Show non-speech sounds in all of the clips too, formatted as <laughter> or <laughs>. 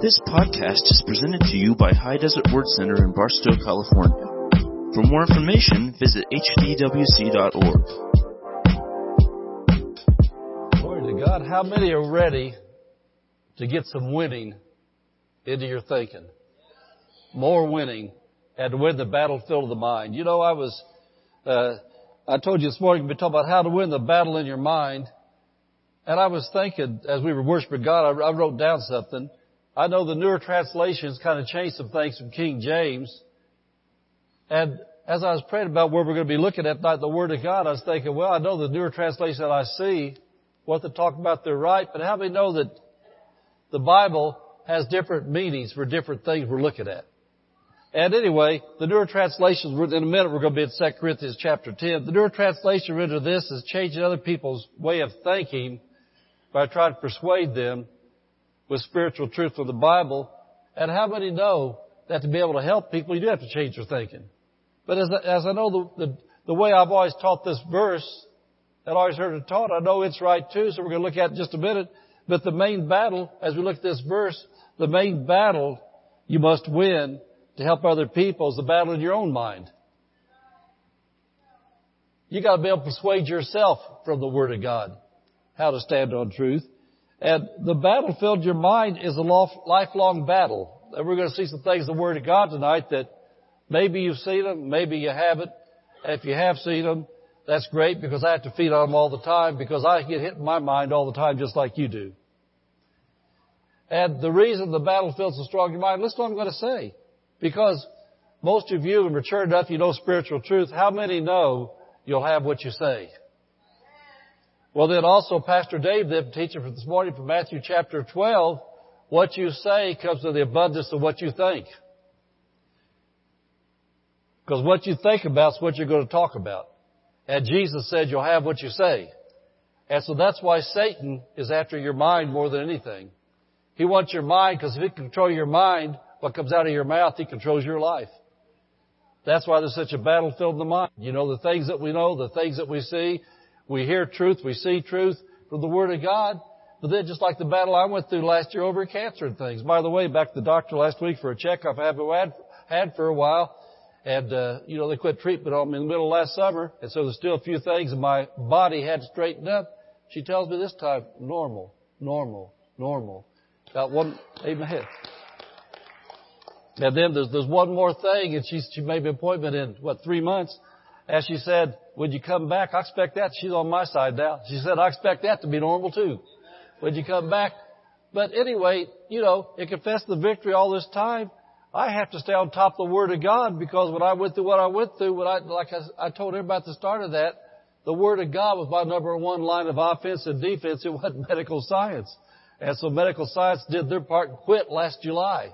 This podcast is presented to you by High Desert Word Center in Barstow, California. For more information, visit hdwc.org. Glory to God. How many are ready to get some winning into your thinking? More winning and win the battlefield of the mind. You know, I was, uh, I told you this morning we talked about how to win the battle in your mind. And I was thinking, as we were worshiping God, I, I wrote down something. I know the newer translations kind of changed some things from King James. And as I was praying about where we're going to be looking at tonight, the Word of God, I was thinking, well, I know the newer translation that I see, what they talk about, they're right, but how many know that the Bible has different meanings for different things we're looking at? And anyway, the newer translations, in a minute we're going to be in 2 Corinthians chapter 10. The newer translation render this is changing other people's way of thinking by trying to persuade them with spiritual truth from the Bible. And how many know that to be able to help people, you do have to change your thinking. But as, as I know the, the, the way I've always taught this verse, and always heard it taught, I know it's right too, so we're going to look at it in just a minute. But the main battle, as we look at this verse, the main battle you must win to help other people is the battle in your own mind. You got to be able to persuade yourself from the Word of God how to stand on truth. And the battlefield, your mind, is a lifelong battle. And we're going to see some things in the Word of God tonight that maybe you've seen them, maybe you haven't. If you have seen them, that's great because I have to feed on them all the time because I get hit in my mind all the time just like you do. And the reason the battlefield's so strong in your mind, listen to what I'm going to say. Because most of you are mature enough, you know spiritual truth. How many know you'll have what you say? Well, then also Pastor Dave, the teacher for this morning from Matthew chapter 12, what you say comes to the abundance of what you think. Because what you think about is what you're going to talk about. And Jesus said you'll have what you say. And so that's why Satan is after your mind more than anything. He wants your mind because if he can control your mind, what comes out of your mouth, he controls your life. That's why there's such a battlefield in the mind. You know, the things that we know, the things that we see, we hear truth, we see truth from the Word of God. But then just like the battle I went through last year over cancer and things. By the way, back to the doctor last week for a checkup I haven't had for a while. And, uh, you know, they quit treatment on me in the middle of last summer. And so there's still a few things my body had to straighten up. She tells me this time, normal, normal, normal. Got one, amen. And then there's, there's one more thing and she, she made an appointment in, what, three months. As she said, would you come back? I expect that. She's on my side now. She said, I expect that to be normal too. Would you come back? But anyway, you know, it confessed the victory all this time. I have to stay on top of the Word of God because when I went through what I went through, when I, like I, I told everybody at the start of that, the Word of God was my number one line of offense and defense. It wasn't <laughs> medical science. And so medical science did their part and quit last July.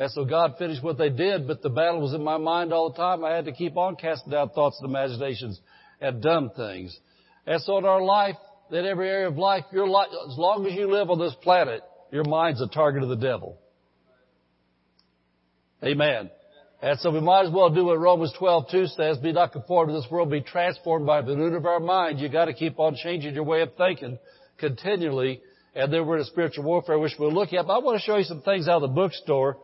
And so God finished what they did, but the battle was in my mind all the time. I had to keep on casting down thoughts and imaginations and dumb things. And so in our life, in every area of life, your life, as long as you live on this planet, your mind's a target of the devil. Amen. And so we might as well do what Romans 12:2 says, be not conformed to this world, be transformed by the renewal of our mind. You gotta keep on changing your way of thinking continually. And then we're in a spiritual warfare, which we'll look at. But I want to show you some things out of the bookstore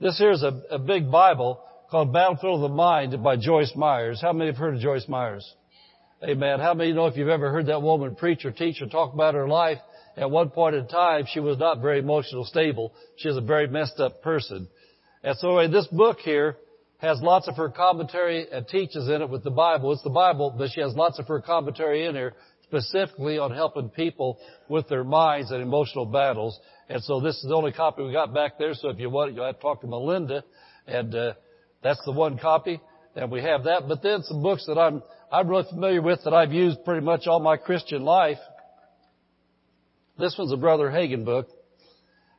this here is a, a big Bible called Battlefield of the Mind by Joyce Myers. How many have heard of Joyce Myers? Amen. How many know if you've ever heard that woman preach or teach or talk about her life, at one point in time, she was not very emotional stable. She was a very messed up person. And so anyway, this book here has lots of her commentary and teaches in it with the Bible. It's the Bible, but she has lots of her commentary in here specifically on helping people with their minds and emotional battles. And so this is the only copy we got back there. So if you want it, you'll have to talk to Melinda. And, uh, that's the one copy. And we have that. But then some books that I'm, I'm really familiar with that I've used pretty much all my Christian life. This one's a Brother Hagin book.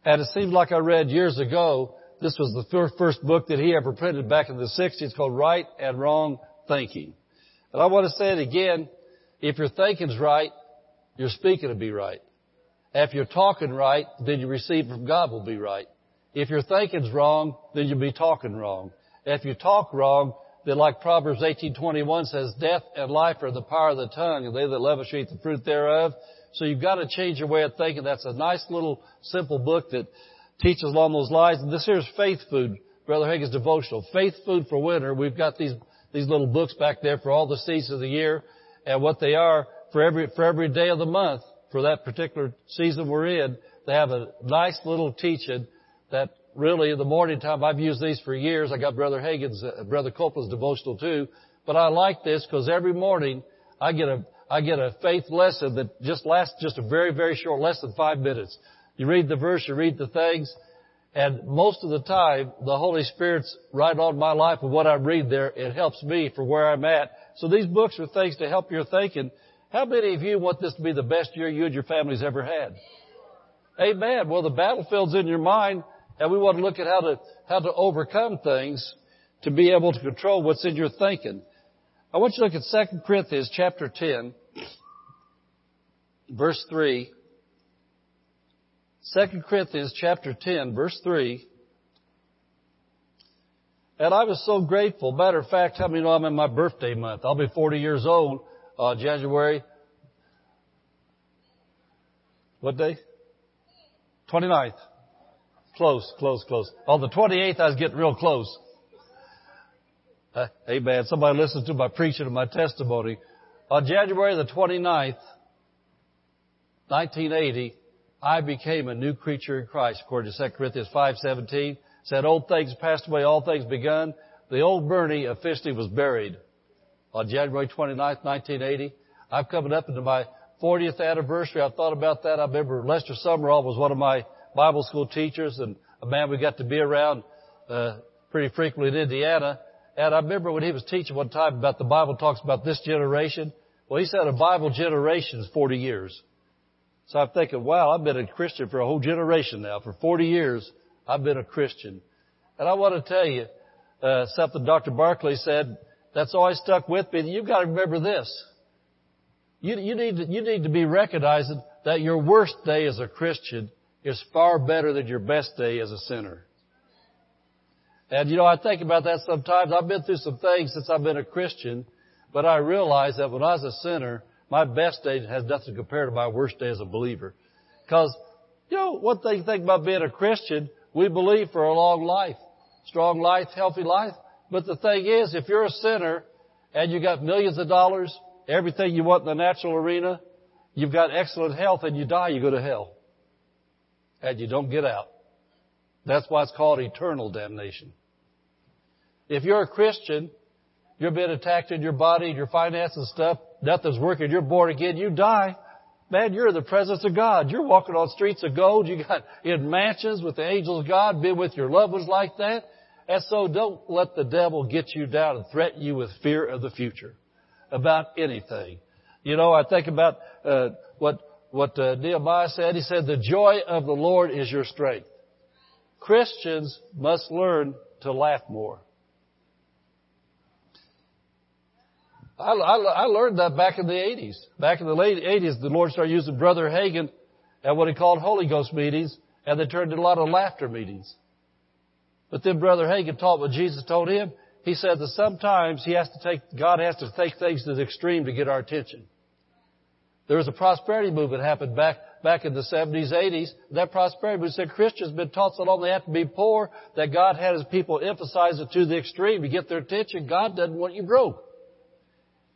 And it seems like I read years ago, this was the first book that he ever printed back in the 60s called Right and Wrong Thinking. And I want to say it again. If your thinking's right, your speaking will be right. If you're talking right, then you receive from God will be right. If your thinking's wrong, then you'll be talking wrong. If you talk wrong, then like Proverbs 18:21 says, death and life are the power of the tongue, and they that love it eat the fruit thereof. So you've got to change your way of thinking. That's a nice little simple book that teaches along those lines. And this here is Faith Food, Brother Hagin's devotional. Faith Food for Winter. We've got these, these little books back there for all the seasons of the year and what they are for every, for every day of the month for that particular season we're in. They have a nice little teaching that really in the morning time, I've used these for years. I got Brother Hagin's, uh, Brother Copeland's devotional too. But I like this because every morning I get a, I get a faith lesson that just lasts just a very, very short, less than five minutes. You read the verse, you read the things, and most of the time, the Holy Spirit's right on my life with what I read there. It helps me for where I'm at. So these books are things to help your thinking. How many of you want this to be the best year you and your family's ever had? Amen. Well, the battlefield's in your mind, and we want to look at how to, how to overcome things to be able to control what's in your thinking. I want you to look at 2 Corinthians chapter 10, verse 3. 2 Corinthians chapter 10, verse 3. And I was so grateful. Matter of fact, how many know I'm in my birthday month? I'll be 40 years old, uh, January. What day? 29th. Close, close, close. On the 28th, I was getting real close. Uh, amen. Somebody listens to my preaching and my testimony. On January the 29th, 1980, I became a new creature in Christ, according to 2 Corinthians 5.17. Said, old things passed away, all things begun. The old Bernie officially was buried on January 29th, 1980. I'm coming up into my 40th anniversary. I thought about that. I remember Lester Sumrall was one of my Bible school teachers and a man we got to be around uh, pretty frequently in Indiana. And I remember when he was teaching one time about the Bible talks about this generation. Well, he said a Bible generation is 40 years. So I'm thinking, wow, I've been a Christian for a whole generation now. For 40 years, I've been a Christian. And I want to tell you uh, something Dr. Barclay said that's always stuck with me. You've got to remember this. You, you, need to, you need to be recognizing that your worst day as a Christian is far better than your best day as a sinner. And you know, I think about that sometimes. I've been through some things since I've been a Christian, but I realize that when I was a sinner, my best day has nothing to compare to my worst day as a believer. Because, you know, one thing think about being a Christian, we believe for a long life. Strong life, healthy life. But the thing is, if you're a sinner and you got millions of dollars, everything you want in the natural arena, you've got excellent health and you die, you go to hell. And you don't get out. That's why it's called eternal damnation. If you're a Christian, you're being attacked in your body, your finances and stuff, nothing's working, you're born again, you die. Man, you're in the presence of God. You're walking on streets of gold. You got in mansions with the angels of God, been with your loved ones like that. And so don't let the devil get you down and threaten you with fear of the future about anything. You know, I think about uh, what what uh, Nehemiah said. He said, "The joy of the Lord is your strength." Christians must learn to laugh more. I, I, I learned that back in the 80s. Back in the late 80s, the Lord started using Brother Hagin at what he called Holy Ghost meetings, and they turned into a lot of laughter meetings. But then Brother Hagin taught what Jesus told him. He said that sometimes he has to take, God has to take things to the extreme to get our attention. There was a prosperity movement happened back, back in the 70s, 80s. That prosperity movement said Christians have been taught so long they have to be poor that God had his people emphasize it to the extreme to get their attention. God doesn't want you broke.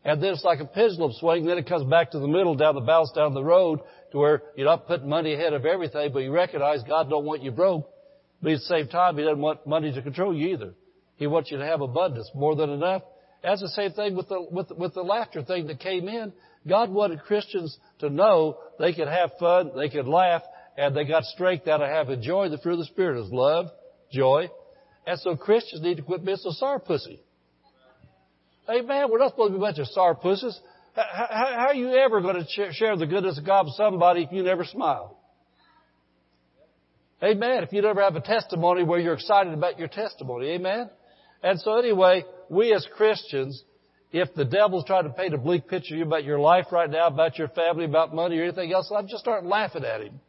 And then it's like a pendulum swing. Then it comes back to the middle, down the balance down the road, to where you're not putting money ahead of everything, but you recognize God don't want you broke. But at the same time, He doesn't want money to control you either. He wants you to have abundance, more than enough. That's the same thing with the, with, with the laughter thing that came in. God wanted Christians to know they could have fun, they could laugh, and they got strength out of having joy. The fruit of the Spirit is love, joy. And so Christians need to quit being so sourpussy. Amen. We're not supposed to be a bunch of sourpusses. How, how are you ever going to share the goodness of God with somebody if you never smile? Amen. If you never have a testimony where you're excited about your testimony. Amen. And so anyway, we as Christians, if the devil's trying to paint a bleak picture of you about your life right now, about your family, about money or anything else, I'd just start laughing at him.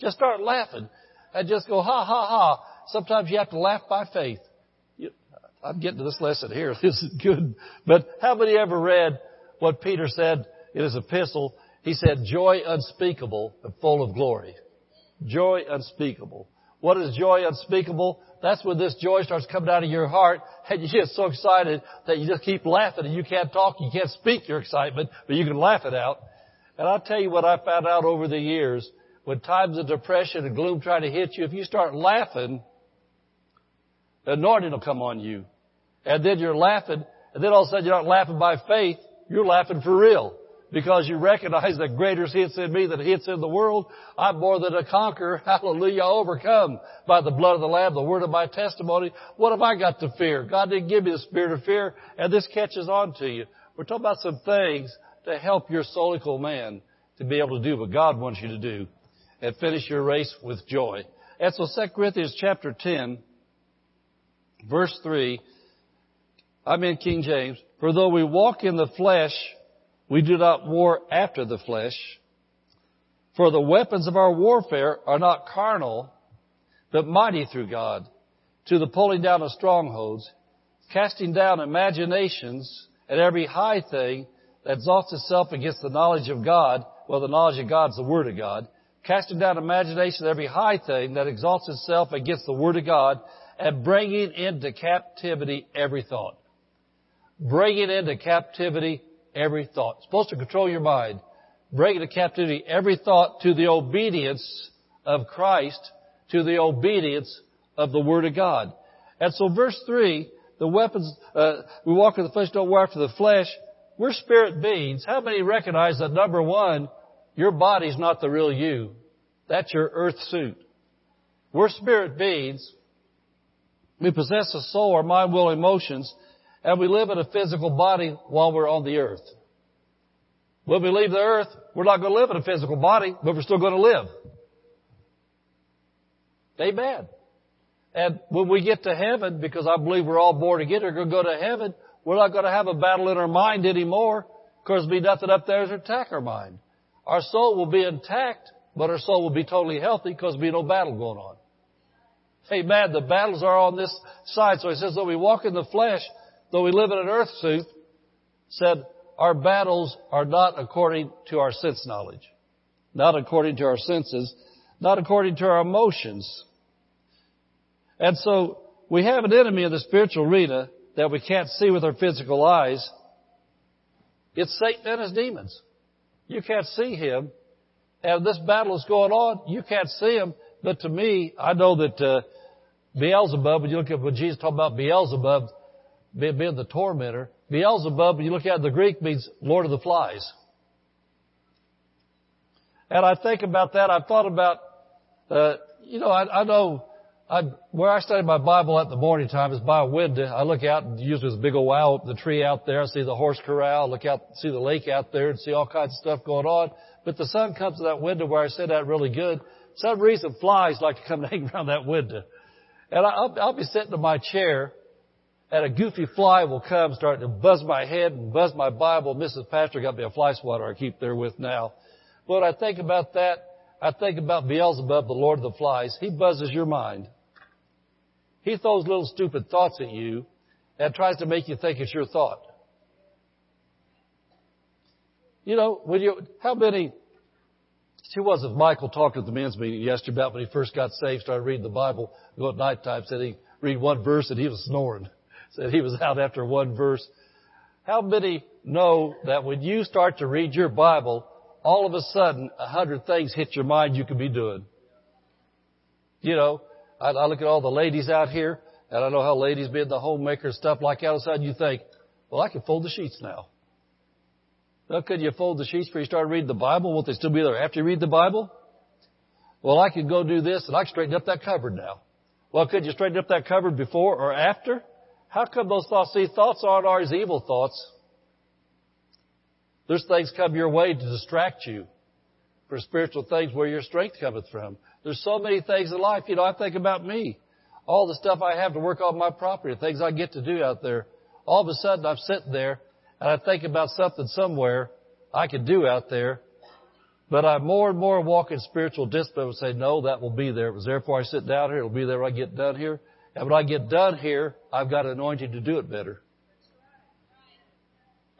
Just start laughing. And just go, ha, ha, ha. Sometimes you have to laugh by faith. I'm getting to this lesson here. <laughs> This is good. But how many ever read what Peter said in his epistle? He said, joy unspeakable and full of glory. Joy unspeakable. What is joy unspeakable? That's when this joy starts coming out of your heart and <laughs> you get so excited that you just keep laughing and you can't talk, you can't speak your excitement, but you can laugh it out. And I'll tell you what I found out over the years. When times of depression and gloom try to hit you, if you start laughing, the anointing will come on you. And then you're laughing, and then all of a sudden you're not laughing by faith, you're laughing for real because you recognize that greater hits in me than hits in the world. I'm more than a conqueror. <laughs> Hallelujah. Overcome by the blood of the Lamb, the word of my testimony. What have I got to fear? God didn't give me the spirit of fear, and this catches on to you. We're talking about some things to help your soulical man to be able to do what God wants you to do and finish your race with joy. And so 2 Corinthians chapter 10, verse 3, I'm in King James. For though we walk in the flesh, we do not war after the flesh. For the weapons of our warfare are not carnal, but mighty through God, to the pulling down of strongholds, casting down imaginations and every high thing that exalts itself against the knowledge of God. Well, the knowledge of God is the Word of God. Casting down imagination every high thing that exalts itself against the Word of God and bringing into captivity every thought. Bringing into captivity every thought. It's supposed to control your mind. Bring into captivity every thought to the obedience of Christ, to the obedience of the Word of God. And so verse 3, the weapons, uh, we walk in the flesh, don't war after the flesh. We're spirit beings. How many recognize that number one, your body's not the real you? That's your earth suit. We're spirit beings. We possess a soul, our mind, will, emotions, and we live in a physical body while we're on the earth. When we leave the earth, we're not going to live in a physical body, but we're still going to live. Amen. And when we get to heaven, because I believe we're all born again, we're going to go to heaven, we're not going to have a battle in our mind anymore, because there'll be nothing up there to attack our mind. Our soul will be intact, but our soul will be totally healthy because there'll be no battle going on. Amen. The battles are on this side. So he says, though we walk in the flesh, though we live in an earth suit, said, our battles are not according to our sense knowledge, not according to our senses, not according to our emotions. And so we have an enemy in the spiritual arena that we can't see with our physical eyes. It's Satan and his demons. You can't see him. And this battle is going on. You can't see him. But to me, I know that uh, Beelzebub, when you look at what Jesus talked about Beelzebub, being the tormentor. Beelzebub, when you look at the Greek, means Lord of the Flies. And I think about that. I've thought about, uh, you know, I, I know I, where I study my Bible at the morning time is by a window. I look out and usually there's a big old owl, the tree out there. I see the horse corral, look out, see the lake out there and see all kinds of stuff going on. But the sun comes to that window where I sit at really good. some reason flies like to come and <laughs> hang around that window. And I'll, I'll be sitting in my chair and a goofy fly will come, start to buzz my head and buzz my Bible. Mrs. Pastor got me a fly swatter I keep there with now. But I think about that, I think about Beelzebub, the Lord of the Flies. He buzzes your mind. He throws little stupid thoughts at you and tries to make you think it's your thought. You know, when you, how many, she was with Michael talked at the men's meeting yesterday about when he first got saved, started reading the Bible, go at night time, said he read one verse and he was snoring <laughs> said he was out after one verse. How many know that when you start to read your Bible, all of a sudden a hundred things hit your mind you could be doing? You know, I, I look at all the ladies out here, and I know how ladies being the homemaker and stuff like that. All of a sudden you think, well, I can fold the sheets now. Well, could you fold the sheets before you start reading the Bible? Won't they still be there after you read the Bible? Well, I could go do this and I could straighten up that cupboard now. Well, could you straighten up that cupboard before or after? How come those thoughts? See, thoughts aren't always evil thoughts. There's things come your way to distract you for spiritual things where your strength cometh from. There's so many things in life. You know, I think about me. All the stuff I have to work on my property, things I get to do out there. All of a sudden I'm sitting there and I think about something somewhere I could do out there. But I more and more walk in spiritual discipline and say, no, that will be there. It was there before I sit down here. It'll be there when I get done here. And when I get done here, I've got anointing to do it better.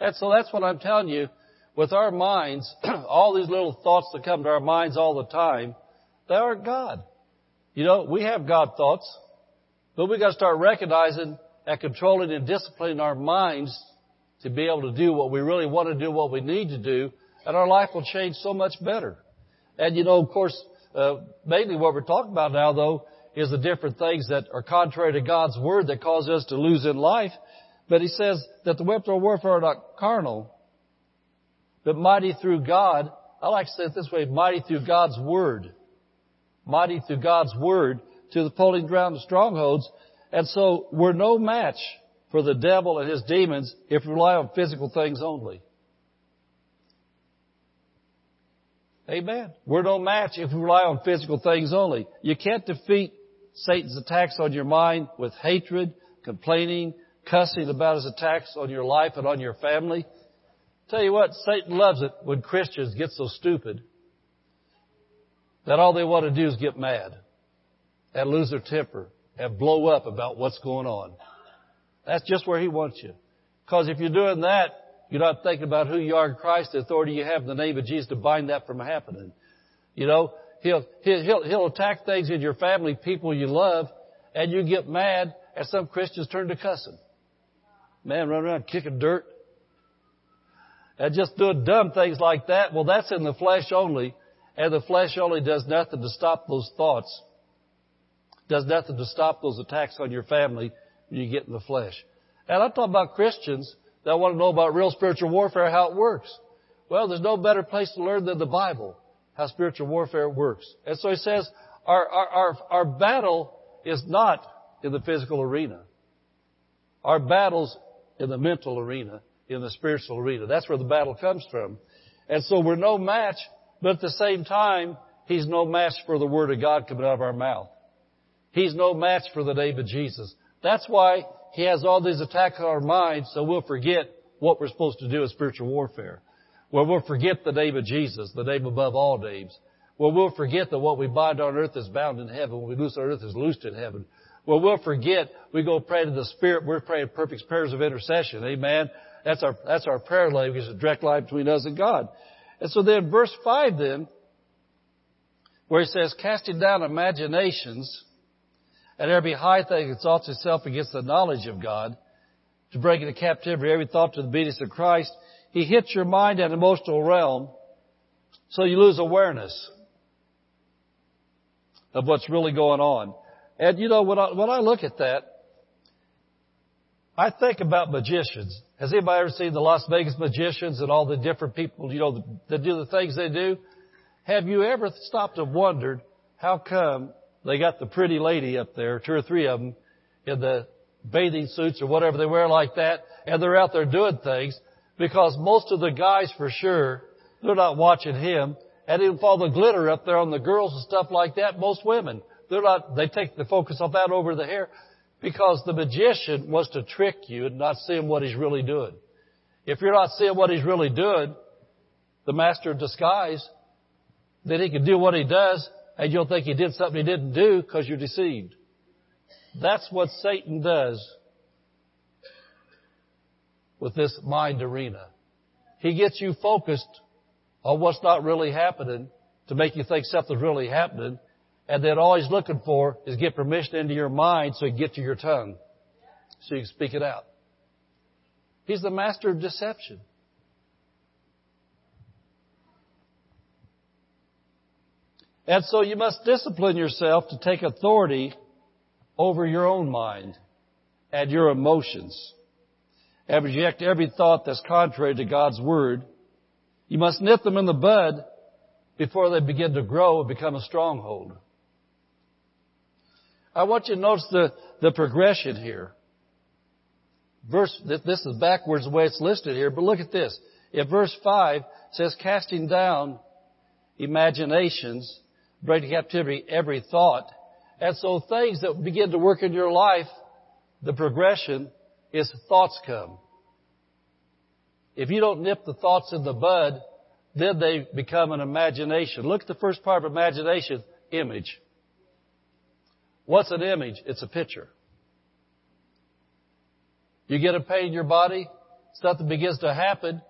And so that's what I'm telling you. with our minds, <clears throat> all these little thoughts that come to our minds all the time, they aren't God. You know, we have God thoughts, but we got to start recognizing and controlling and disciplining our minds to be able to do what we really want to do, what we need to do, and our life will change so much better. And you know, of course, uh, mainly what we're talking about now, though, is the different things that are contrary to God's word that cause us to lose in life. But he says that the weapons of warfare are not carnal, but mighty through God. I like to say it this way, mighty through God's word. Mighty through God's word to the pulling down of strongholds. And so we're no match for the devil and his demons if we rely on physical things only. Amen. We're no match if we rely on physical things only. You can't defeat Satan's attacks on your mind with hatred, complaining, cussing about his attacks on your life and on your family. Tell you what, Satan loves it when Christians get so stupid that all they want to do is get mad and lose their temper and blow up about what's going on. That's just where he wants you. Because if you're doing that, you're not thinking about who you are in Christ, the authority you have in the name of Jesus to bind that from happening. You know, he'll, he'll, he'll attack things in your family, people you love, and you get mad, and some Christians turn to cussing. Man, run around kicking dirt. And just doing dumb things like that. Well, that's in the flesh only, and the flesh only does nothing to stop those thoughts. Does nothing to stop those attacks on your family you get in the flesh. And I'm talking about Christians that want to know about real spiritual warfare, how it works. Well, there's no better place to learn than the Bible, how spiritual warfare works. And so he says, our, our, our, our battle is not in the physical arena. Our battle's in the mental arena, in the spiritual arena. That's where the battle comes from. And so we're no match, but at the same time, He's no match for the Word of God coming out of our mouth. He's no match for the name of Jesus. That's why he has all these attacks on our minds so we'll forget what we're supposed to do in spiritual warfare. Well, we'll forget the name of Jesus, the name above all names. Well, we'll forget that what we bind on earth is bound in heaven. What we loose on earth is loosed in heaven. Well, we'll forget we go pray to the Spirit. We're praying perfect prayers of intercession. Amen. That's our, that's our prayer language, a direct line between us and God. And so then verse 5 then, where he says, casting down imaginations and every high thing exalts itself against the knowledge of God, to bring into captivity every thought to the obedience of Christ. He hits your mind and emotional realm, so you lose awareness of what's really going on. And you know, when I, when I look at that, I think about magicians. Has anybody ever seen the Las Vegas magicians and all the different people, you know, that do the things they do? Have you ever stopped and wondered how come they got the pretty lady up there, two or three of them, in the bathing suits or whatever they wear like that, and they're out there doing things because most of the guys for sure, they're not watching him. And even all the glitter up there on the girls and stuff like that, most women, they're not, they take the focus off that over the hair because the magician wants to trick you and not seeing what he's really doing. If you're not seeing what he's really doing, the master of disguise, then he can do what he does and you'll think he did something he didn't do because you're deceived. That's what Satan does with this mind arena. He gets you focused on what's not really happening to make you think something's really happening. And then all he's looking for is get permission into your mind so he can get to your tongue. So you can speak it out. He's the master of deception. And so you must discipline yourself to take authority over your own mind and your emotions and reject every thought that's contrary to God's Word. You must nip them in the bud before they begin to grow and become a stronghold. I want you to notice the, the progression here. Verse, this is backwards the way it's listed here, but look at this. In verse 5, it says, casting down imaginations bring to captivity every thought. And so things that begin to work in your life, the progression is thoughts come. If you don't nip the thoughts in the bud, then they become an imagination. Look at the first part of imagination, image. What's an image? It's a picture. You get a pain in your body, something begins to happen,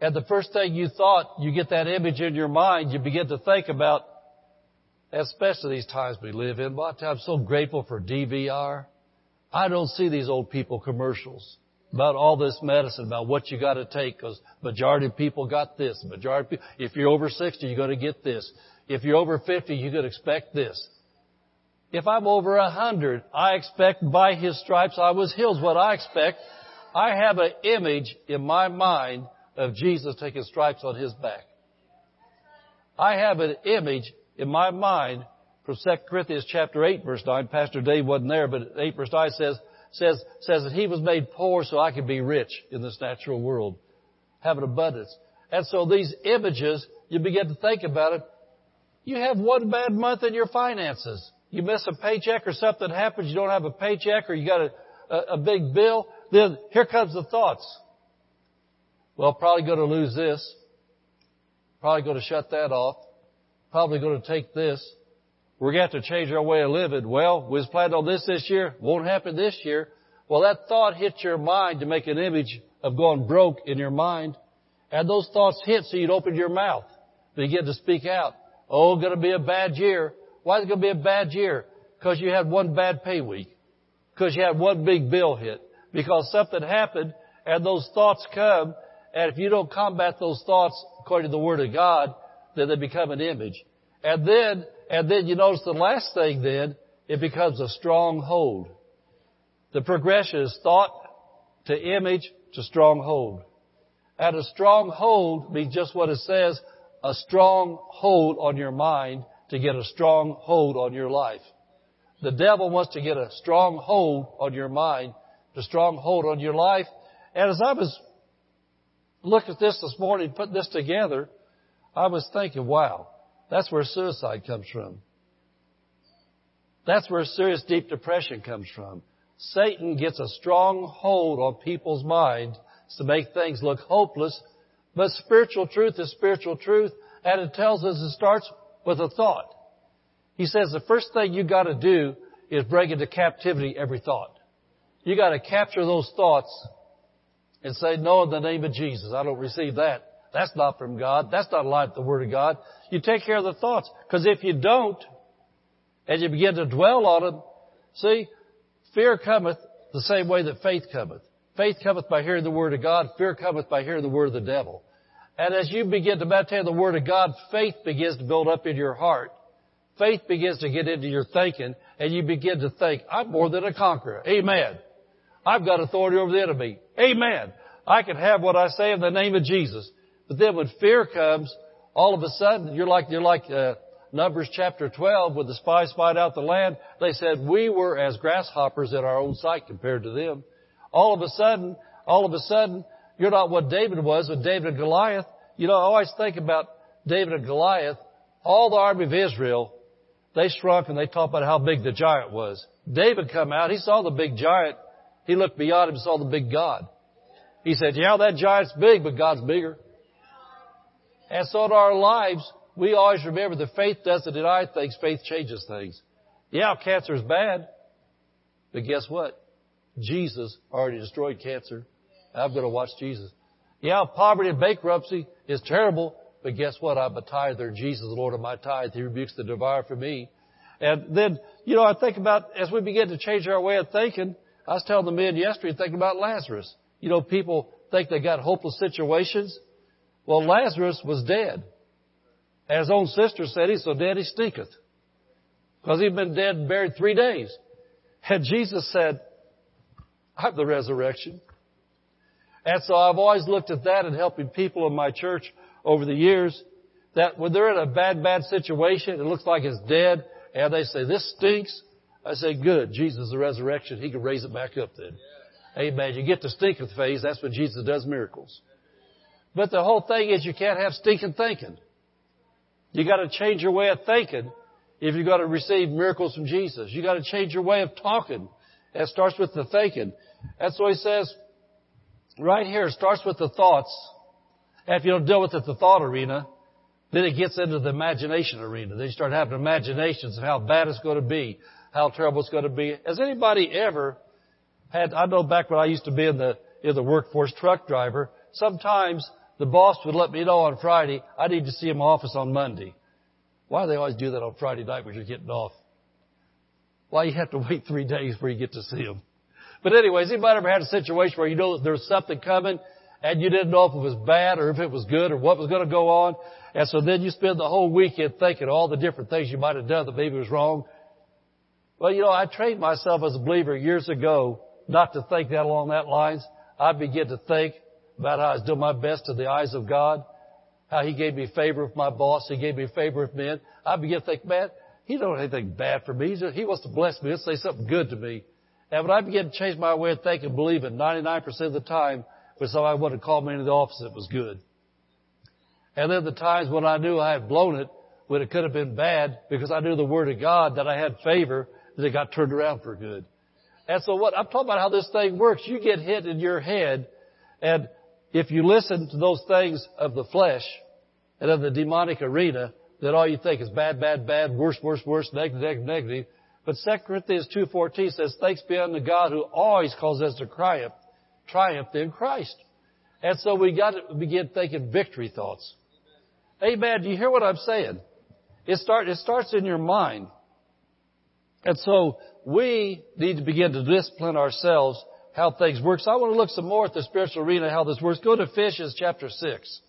And the first thing you thought, you get that image in your mind, you begin to think about, especially these times we live in. But I'm so grateful for DVR. I don't see these old people commercials about all this medicine, about what you got to take, because majority of people got this. Majority people, if you're over 60, you're going to get this. If you're over 50, you could expect this. If I'm over 100, I expect by His stripes I was healed. What I expect, I have an image in my mind of Jesus taking stripes on His back. I have an image in my mind from 2 Corinthians chapter 8 verse 9. Pastor Dave wasn't there, but 8 verse 9 says, says, says that He was made poor so I could be rich in this natural world. Have an abundance. And so these images, you begin to think about it. You have one bad month in your finances. You miss a paycheck or something happens, you don't have a paycheck or you got a, a, a big bill, then here comes the thoughts. Well, probably going to lose this. Probably going to shut that off. Probably going to take this. We're going to have to change our way of living. Well, we was planning on this this year. Won't happen this year. Well, that thought hits your mind to make an image of going broke in your mind. And those thoughts hit so you'd open your mouth. Begin to speak out. Oh, going to be a bad year. Why is it going to be a bad year? Because you had one bad pay week. Because you had one big bill hit. Because something happened and those thoughts come and if you don't combat those thoughts according to the Word of God, then they become an image. And then, and then you notice the last thing then, it becomes a stronghold. The progression is thought to image to stronghold. And a stronghold means just what it says, a strong hold on your mind to get a strong hold on your life. The devil wants to get a strong hold on your mind, a strong hold on your life. And as I was looking at this this morning, putting this together, I was thinking, wow, that's where suicide comes from. That's where serious deep depression comes from. Satan gets a strong hold on people's minds to make things look hopeless, but spiritual truth is spiritual truth, and it tells us it starts with a thought. He says the first thing you gotta do is break into captivity every thought. You gotta capture those thoughts and say, no, in the name of Jesus, I don't receive that. That's not from God. That's not like the Word of God. You take care of the thoughts. Because if you don't, and you begin to dwell on them, see, fear cometh the same way that faith cometh. Faith cometh by hearing the Word of God. Fear cometh by hearing the Word of the devil. And as you begin to meditate on the Word of God, faith begins to build up in your heart. Faith begins to get into your thinking, and you begin to think, I'm more than a conqueror. Amen. I've got authority over the enemy. Amen. I can have what I say in the name of Jesus. But then when fear comes, all of a sudden, you're like, you're like, uh, Numbers chapter 12, when the spies spied out the land, they said, we were as grasshoppers in our own sight compared to them. All of a sudden, all of a sudden, you're not what David was with David and Goliath. You know, I always think about David and Goliath. All the army of Israel, they shrunk and they talked about how big the giant was. David come out, he saw the big giant. He looked beyond him and saw the big God. He said, yeah, that giant's big, but God's bigger. And so in our lives, we always remember that faith doesn't deny things, faith changes things. Yeah, cancer is bad, but guess what? Jesus already destroyed cancer. I'm going to watch Jesus. Yeah, poverty and bankruptcy is terrible, but guess what? I'm a tither. Jesus, the Lord of my tithe. He rebukes the devourer for me. And then, you know, I think about, as we begin to change our way of thinking, I was telling the men yesterday, thinking about Lazarus. You know, people think they got hopeless situations. Well, Lazarus was dead. And his own sister said, he's so dead he stinketh. Because he'd been dead and buried three days. And Jesus said, I'm the resurrection. And so I've always looked at that and helping people in my church over the years that when they're in a bad, bad situation, it looks like it's dead, and they say, this stinks. I say, good. Jesus is the resurrection. He can raise it back up then. Amen. You get the stinking phase. That's when Jesus does miracles. But the whole thing is you can't have stinking thinking. You got to change your way of thinking if you're to receive miracles from Jesus. You got to change your way of talking. It starts with the thinking. That's what he says right here. It starts with the thoughts. And if you don't deal with it the thought arena, then it gets into the imagination arena. Then you start having imaginations of how bad it's going to be, how terrible it's going to be. Has anybody ever had, I know back when I used to be in the, in the workforce truck driver, sometimes the boss would let me know on Friday, I need to see him office on Monday. Why do they always do that on Friday night when you're getting off? Why you have to <laughs> wait three days before you get to see him? But anyways, anybody ever had a situation where you know there's something coming and you didn't know if it was bad or if it was good or what was going to go on? And so then you spend the whole weekend thinking all the different things you might have done that maybe was wrong. Well, you know, I trained myself as a believer years ago not to think that along that lines. I began to think about how I was doing my best in the eyes of God, how He gave me favor with my boss, He gave me favor with men. I began to think, man, He don't want anything bad for me. He wants to bless me. He'll say something good to me. And when I began to change my way of thinking and believing, 99% of the time, when somebody wanted to call me into the office, it was good. And then the times when I knew I had blown it, when it could have been bad, because I knew the Word of God, that I had favor, that it got turned around for good. And so what, I'm talking about how this thing works. You get hit in your head, and if you listen to those things of the flesh and of the demonic arena, then all you think is bad, bad, bad, worse, worse, worse, negative, negative, negative. But 2 Corinthians 2.14 says, thanks be unto God who always calls us to triumph, triumph in Christ. And so we got to begin thinking victory thoughts. Amen. Do you hear what I'm saying? It, start, it starts in your mind. And so we need to begin to discipline ourselves how things work. So I want to look some more at the spiritual arena, how this works. Go to Ephesians chapter 6.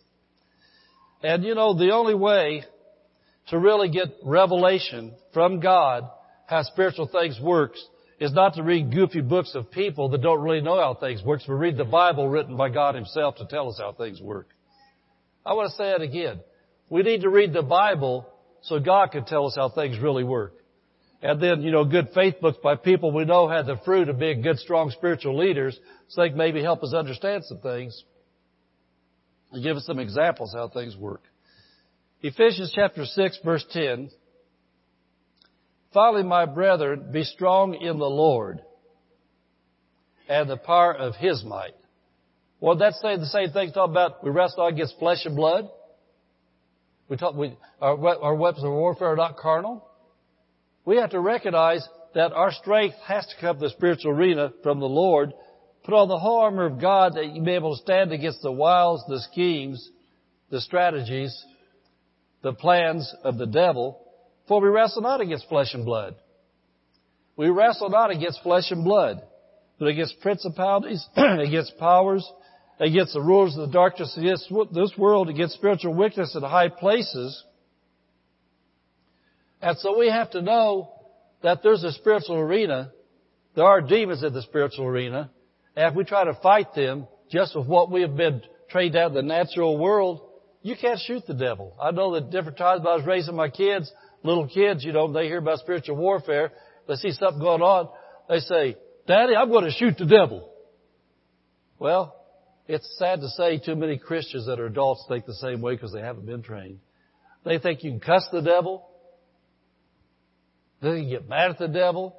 And you know, the only way to really get revelation from God how spiritual things works is not to read goofy books of people that don't really know how things works, but read the Bible written by God Himself to tell us how things work. I want to say that again. We need to read the Bible so God can tell us how things really work. And then, you know, good faith books by people we know had the fruit of being good, strong spiritual leaders, so they can maybe help us understand some things and give us some examples how things work. Ephesians chapter 6 verse 10. Finally, my brethren, be strong in the Lord and the power of His might. Well, that's saying the same thing talk about we wrestle against flesh and blood. We talk, we, our, our weapons of warfare are not carnal. We have to recognize that our strength has to come to the spiritual arena from the Lord. Put on the whole armor of God that you may be able to stand against the wiles, the schemes, the strategies, the plans of the devil. For we wrestle not against flesh and blood. We wrestle not against flesh and blood, but against principalities, <clears throat> against powers, against the rulers of the darkness, against this world, against spiritual wickedness in high places. And so we have to know that there's a spiritual arena. There are demons in the spiritual arena. And if we try to fight them just with what we have been trained out in the natural world, you can't shoot the devil. I know that different times when I was raising my kids, little kids, you know, they hear about spiritual warfare, they see something going on, they say, Daddy, I'm going to shoot the devil. Well, it's sad to say too many Christians that are adults think the same way because they haven't been trained. They think you can cuss the devil. They can get mad at the devil.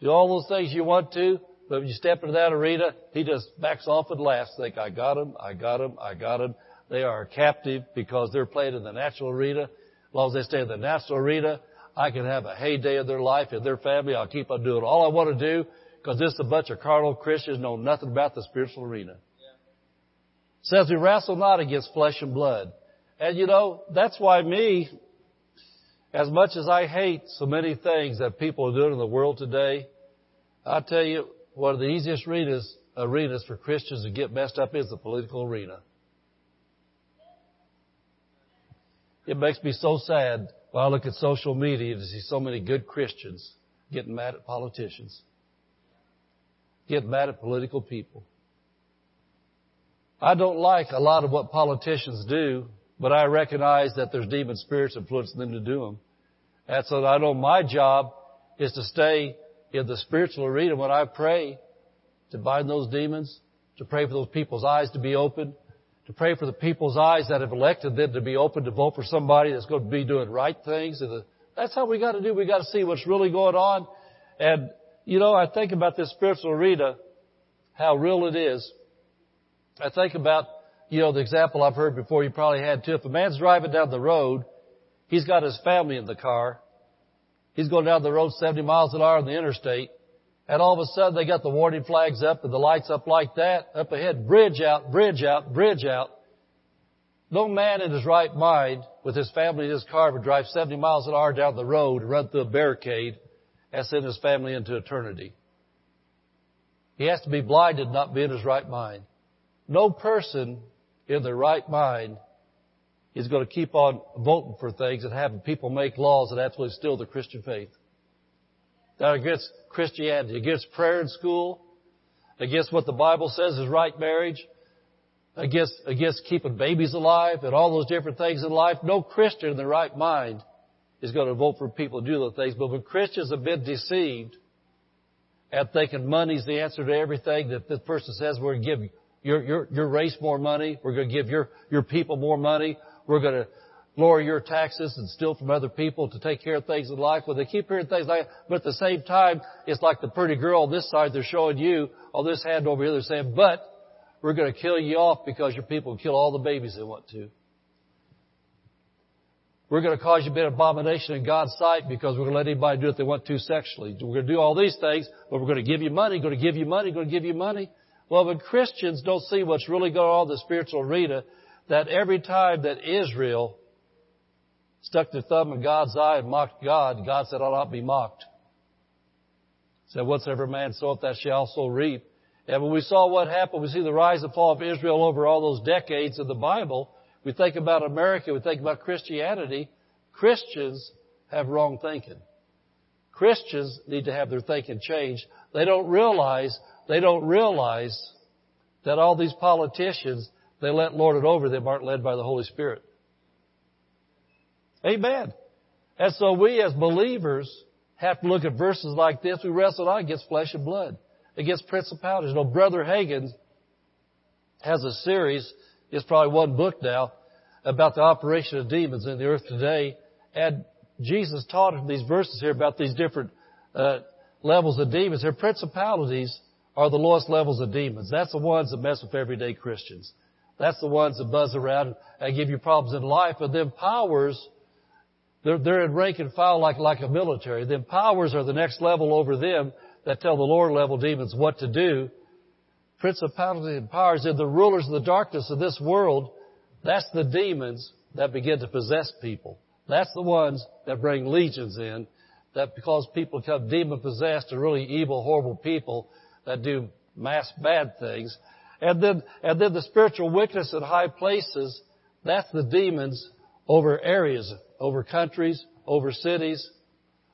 Do all those things you want to. But when you step into that arena, he just backs off and laughs. Think, I got him, I got him, I got him. They are captive because they're playing in the natural arena. As long as they stay in the natural arena, I can have a heyday of their life and their family. I'll keep on doing all I want to do because this is a bunch of carnal Christians know nothing about the spiritual arena. Yeah. Says we wrestle not against flesh and blood. And you know, that's why me, as much as I hate so many things that people are doing in the world today, I tell you, one of the easiest arenas, arenas for Christians to get messed up is the political arena. It makes me so sad when I look at social media to see so many good Christians getting mad at politicians, getting mad at political people. I don't like a lot of what politicians do, but I recognize that there's demon spirits influencing them to do them. And so I know my job is to stay in the spiritual arena when I pray, to bind those demons, to pray for those people's eyes to be open, to pray for the people's eyes that have elected them to be open to vote for somebody that's going to be doing right things. That's how we got to do. We got to see what's really going on. And, you know, I think about this spiritual arena, how real it is. I think about, you know, the example I've heard before you probably had too. If a man's driving down the road, he's got his family in the car. He's going down the road 70 miles an hour on the interstate. And all of a sudden they got the warning flags up and the lights up like that, up ahead, bridge out, bridge out, bridge out. No man in his right mind with his family in his car would drive 70 miles an hour down the road and run through a barricade and send his family into eternity. He has to be blinded, not be in his right mind. No person in their right mind is going to keep on voting for things and having people make laws that absolutely steal the Christian faith. That against Christianity, against prayer in school, against what the Bible says is right marriage, against, against keeping babies alive and all those different things in life. No Christian in their right mind is going to vote for people to do those things. But when Christians have been deceived and thinking money's the answer to everything, that this person says we're give your, your, your race more money, we're going to give your, your people more money, we're going to lower your taxes and steal from other people to take care of things in life. Well, they keep hearing things like that, but at the same time, it's like the pretty girl on this side, they're showing you, on this hand over here, they're saying, but we're going to kill you off because your people kill all the babies they want to. We're going to cause you to be an abomination in God's sight because we're going to let anybody do what they want to sexually. We're going to do all these things, but we're going to give you money, going to give you money, going to give you money. Well, when Christians don't see what's really going on in the spiritual arena, that every time that Israel stuck their thumb in God's eye and mocked God, God said, I'll not be mocked. He said, whatsoever man soweth, that shall also reap. And when we saw what happened, we see the rise and fall of Israel over all those decades of the Bible. We think about America, we think about Christianity. Christians have wrong thinking. Christians need to have their thinking changed. They don't realize, they don't realize that all these politicians, they let lord it over them aren't led by the Holy Spirit. Amen. And so we as believers have to look at verses like this. We wrestle not against flesh and blood against principalities. You know, Brother Hagin has a series, it's probably one book now, about the operation of demons in the earth today. And Jesus taught in these verses here about these different uh, levels of demons. Here, principalities are the lowest levels of demons. That's the ones that mess with everyday Christians. That's the ones that buzz around and give you problems in life. But then powers, they're, they're in rank and file like, like a military. Then powers are the next level over them that tell the lower level demons what to do. Principalities and powers are the rulers of the darkness of this world, that's the demons that begin to possess people. That's the ones that bring legions in, that because people to become demon possessed are really evil, horrible people that do mass bad things. And then, and then the spiritual wickedness in high places, that's the demons over areas, over countries, over cities,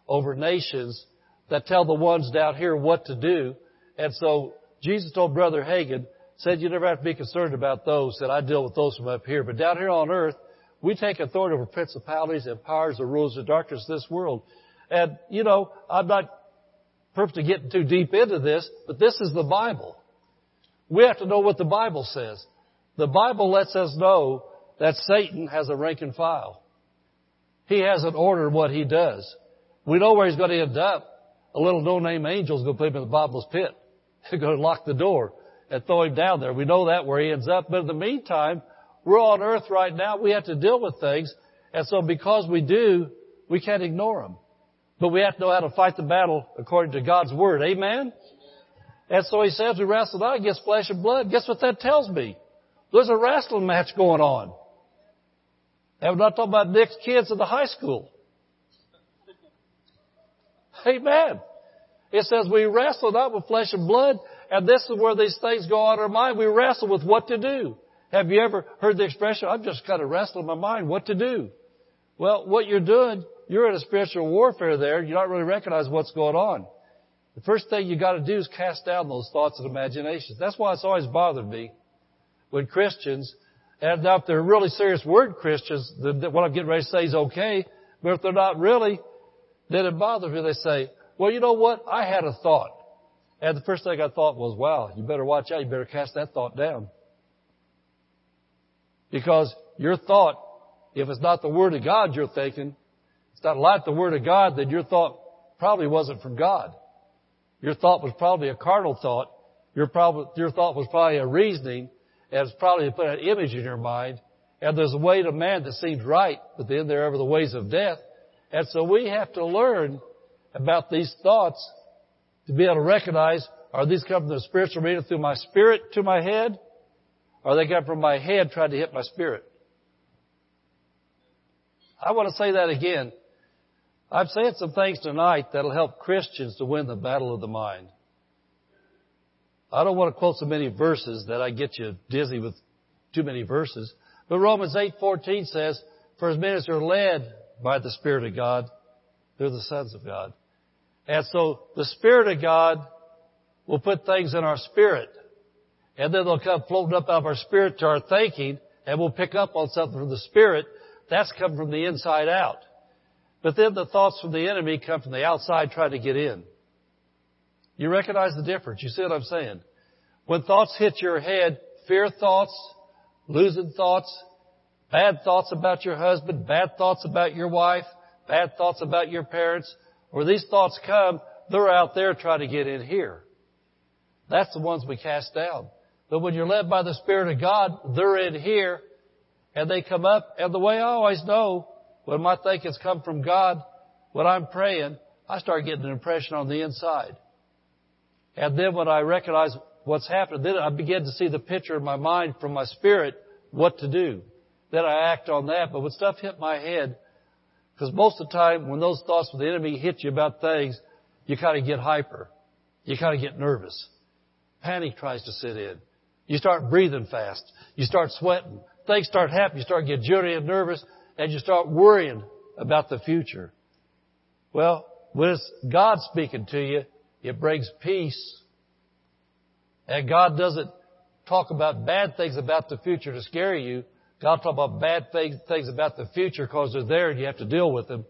over nations that tell the ones down here what to do. And so Jesus told Brother Hagin, said you never have to be concerned about those, said I deal with those from up here. But down here on earth, we take authority over principalities and powers and rules of darkness of this world. And, you know, I'm not perfect to get too deep into this, but this is the Bible. We have to know what the Bible says. The Bible lets us know that Satan has a rank and file. He has an order in what he does. We know where he's going to end up a little no-name angel is going to put him in the bottomless pit. They're going to lock the door and throw him down there. We know that where he ends up. But in the meantime, we're on earth right now. We have to deal with things. And so because we do, we can't ignore them. But we have to know how to fight the battle according to God's Word. Amen? And so he says we wrestle not against flesh and blood. Guess what that tells me? There's a wrestling match going on. And we're not talking about Nick's kids in the high school. Amen. It says we wrestle not with flesh and blood, and this is where these things go on in our mind. We wrestle with what to do. Have you ever heard the expression, I'm just kind of wrestling my mind what to do? Well, what you're doing, you're in a spiritual warfare there. You don't really recognize what's going on. The first thing you got to do is cast down those thoughts and imaginations. That's why it's always bothered me when Christians, and now if they're really serious word Christians, what I'm getting ready to say is okay, but if they're not really, then it bothers me. They say, well, you know what? I had a thought. And the first thing I thought was, wow, you better watch out. You better cast that thought down. Because your thought, if it's not the Word of God you're thinking, it's not like the Word of God, then your thought probably wasn't from God. Your thought was probably a carnal thought. Your, probably, your thought was probably a reasoning, and it's probably put an image in your mind. And there's a way to man that seems right, but then there are the ways of death. And so we have to learn about these thoughts to be able to recognize, are these coming from the spiritual arena through my spirit to my head? Or are they coming from my head trying to hit my spirit? I want to say that again. I've said some things tonight that'll help Christians to win the battle of the mind. I don't want to quote so many verses that I get you dizzy with too many verses. But Romans 8:14 says, "For as many as are led by the Spirit of God, they're the sons of God." And so the Spirit of God will put things in our spirit, and then they'll come floating up out of our spirit to our thinking, and we'll pick up on something from the Spirit. That's come from the inside out. But then the thoughts from the enemy come from the outside trying to get in. You recognize the difference. You see what I'm saying? When thoughts hit your head, fear thoughts, losing thoughts, bad thoughts about your husband, bad thoughts about your wife, bad thoughts about your parents, where these thoughts come, they're out there trying to get in here. That's the ones we cast down. But when you're led by the Spirit of God, they're in here, and they come up, and the way I always know when my thinkings come from God, when I'm praying, I start getting an impression on the inside. And then when I recognize what's happened, then I begin to see the picture in my mind from my spirit what to do. Then I act on that. But when stuff hit my head, because most of the time when those thoughts from the enemy hit you about things, you kind of get hyper. You kind of get nervous. Panic tries to sit in. You start breathing fast. You start sweating. Things start happening. You start getting jittery and nervous and you start worrying about the future. Well, when it's God speaking to you, it brings peace. And God doesn't talk about bad things about the future to scare you. God talks about bad things, about the future because they're there and you have to deal with them.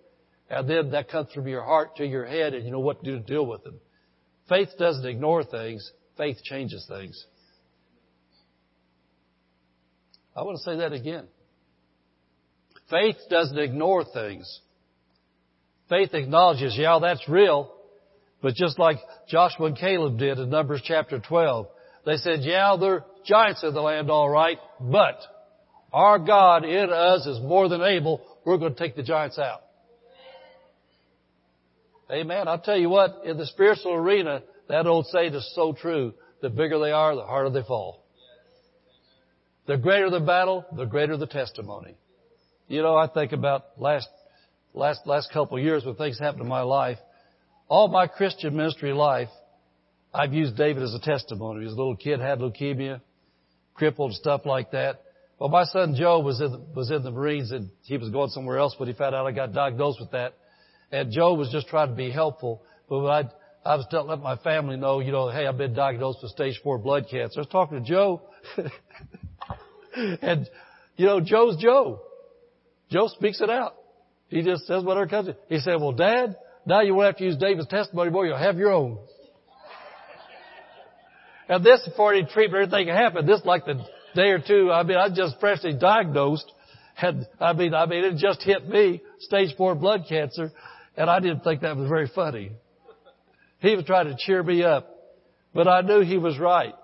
And then that comes from your heart to your head and you know what to do to deal with them. Faith doesn't ignore things. Faith changes things. I want to say that again. Faith doesn't ignore things. Faith acknowledges, yeah, that's real. But just like Joshua and Caleb did in Numbers chapter 12, they said, yeah, there are giants in the land all right, but our God in us is more than able. We're going to take the giants out. Amen. I'll tell you what, in the spiritual arena, that old saying is so true. The bigger they are, the harder they fall. The greater the battle, the greater the testimony. You know, I think about last, last, last couple of years when things happened in my life. All my Christian ministry life, I've used David as a testimony. A little kid, had leukemia, crippled, stuff like that. Well, my son Joe was in the, was in the Marines and he was going somewhere else, but he found out I got diagnosed with that. And Joe was just trying to be helpful. But I, I was telling, let my family know, you know, hey, I've been diagnosed with stage four blood cancer. I was talking to Joe. <laughs> and, you know, Joe's Joe. Joe speaks it out. He just says whatever comes. He said, well, Dad, now you won't have to use David's testimony boy, You'll have your own. and this, before any treatment or anything happened, this like the day or two, I mean, I just freshly diagnosed. Had, I mean, I mean, it just hit me, stage four blood cancer, and I didn't think that was very funny. He was trying to cheer me up, but I knew he was right.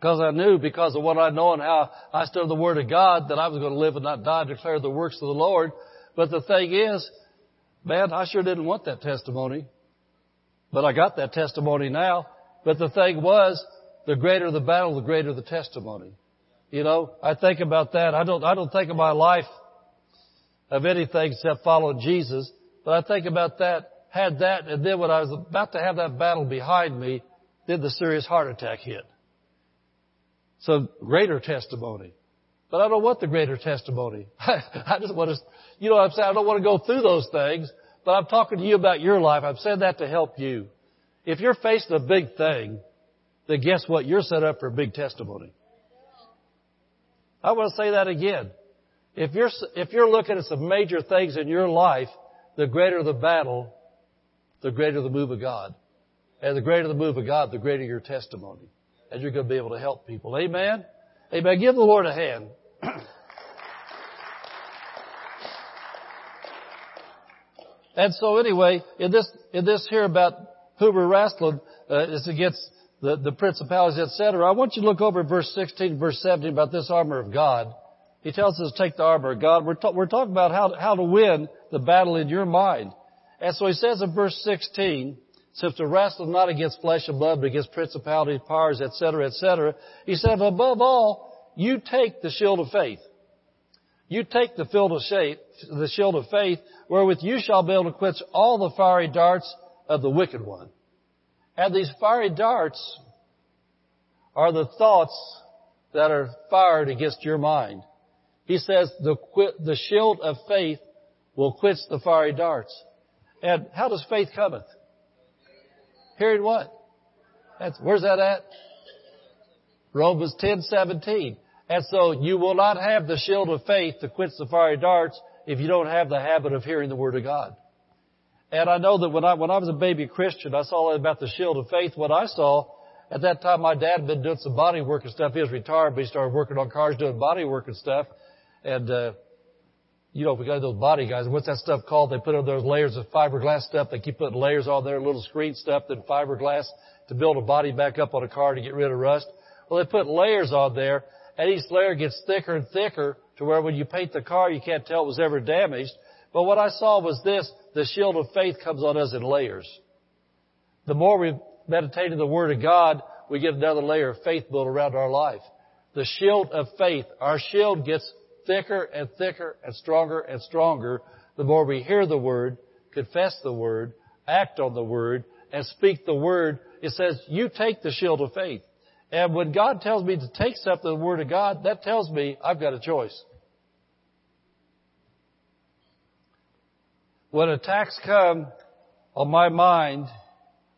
Because I knew, because of what I know and how I stood the Word of God, that I was going to live and not die, declare the works of the Lord. But the thing is, man, I sure didn't want that testimony. But I got that testimony now. But the thing was, the greater the battle, the greater the testimony. You know, I think about that. I don't, I don't think of my life of anything except following Jesus. But I think about that, had that, and then when I was about to have that battle behind me, then the serious heart attack hit. So greater testimony. But I don't want the greater testimony. <laughs> I just want to, you know what I'm saying? I don't want to go through those things, but I'm talking to you about your life. I've said that to help you. If you're facing a big thing, then guess what? You're set up for a big testimony. I want to say that again. If you're, if you're looking at some major things in your life, the greater the battle, the greater the move of God. And the greater the move of God, the greater your testimony and you're going to be able to help people. Amen? Amen. Give the Lord a hand. <clears throat> and so anyway, in this, in this here about who we're wrestling, uh, is against the, the principalities, etc. I want you to look over verse 16, verse 17 about this armor of God. He tells us to take the armor of God. We're, ta- we're talking about how, how to win the battle in your mind. And so he says in verse 16, since the wrestle not against flesh and blood, but against principalities, powers, etc., etc. He said, above all, you take the shield of faith. You take the field of the shield of faith, wherewith you shall be able to quench all the fiery darts of the wicked one. And these fiery darts are the thoughts that are fired against your mind. He says the, the shield of faith will quench the fiery darts. And how does faith cometh? Hearing what? That's, where's that at? Romans 10, 17. And so you will not have the shield of faith to quench the fiery darts if you don't have the habit of hearing the Word of God. And I know that when I, when I was a baby Christian, I saw that about the shield of faith. What I saw, at that time my dad had been doing some body work and stuff. He was retired, but he started working on cars doing body work and stuff. And, uh, you know, we got those body guys. What's that stuff called? They put on those layers of fiberglass stuff. They keep putting layers on there, little screen stuff, then fiberglass to build a body back up on a car to get rid of rust. Well, they put layers on there, and each layer gets thicker and thicker to where when you paint the car, you can't tell it was ever damaged. But what I saw was this, the shield of faith comes on us in layers. The more we meditate in the Word of God, we get another layer of faith built around our life. The shield of faith, our shield gets thicker and thicker and stronger and stronger the more we hear the Word, confess the Word, act on the Word, and speak the Word. It says, you take the shield of faith. And when God tells me to take something, the Word of God, that tells me I've got a choice. When attacks come on my mind,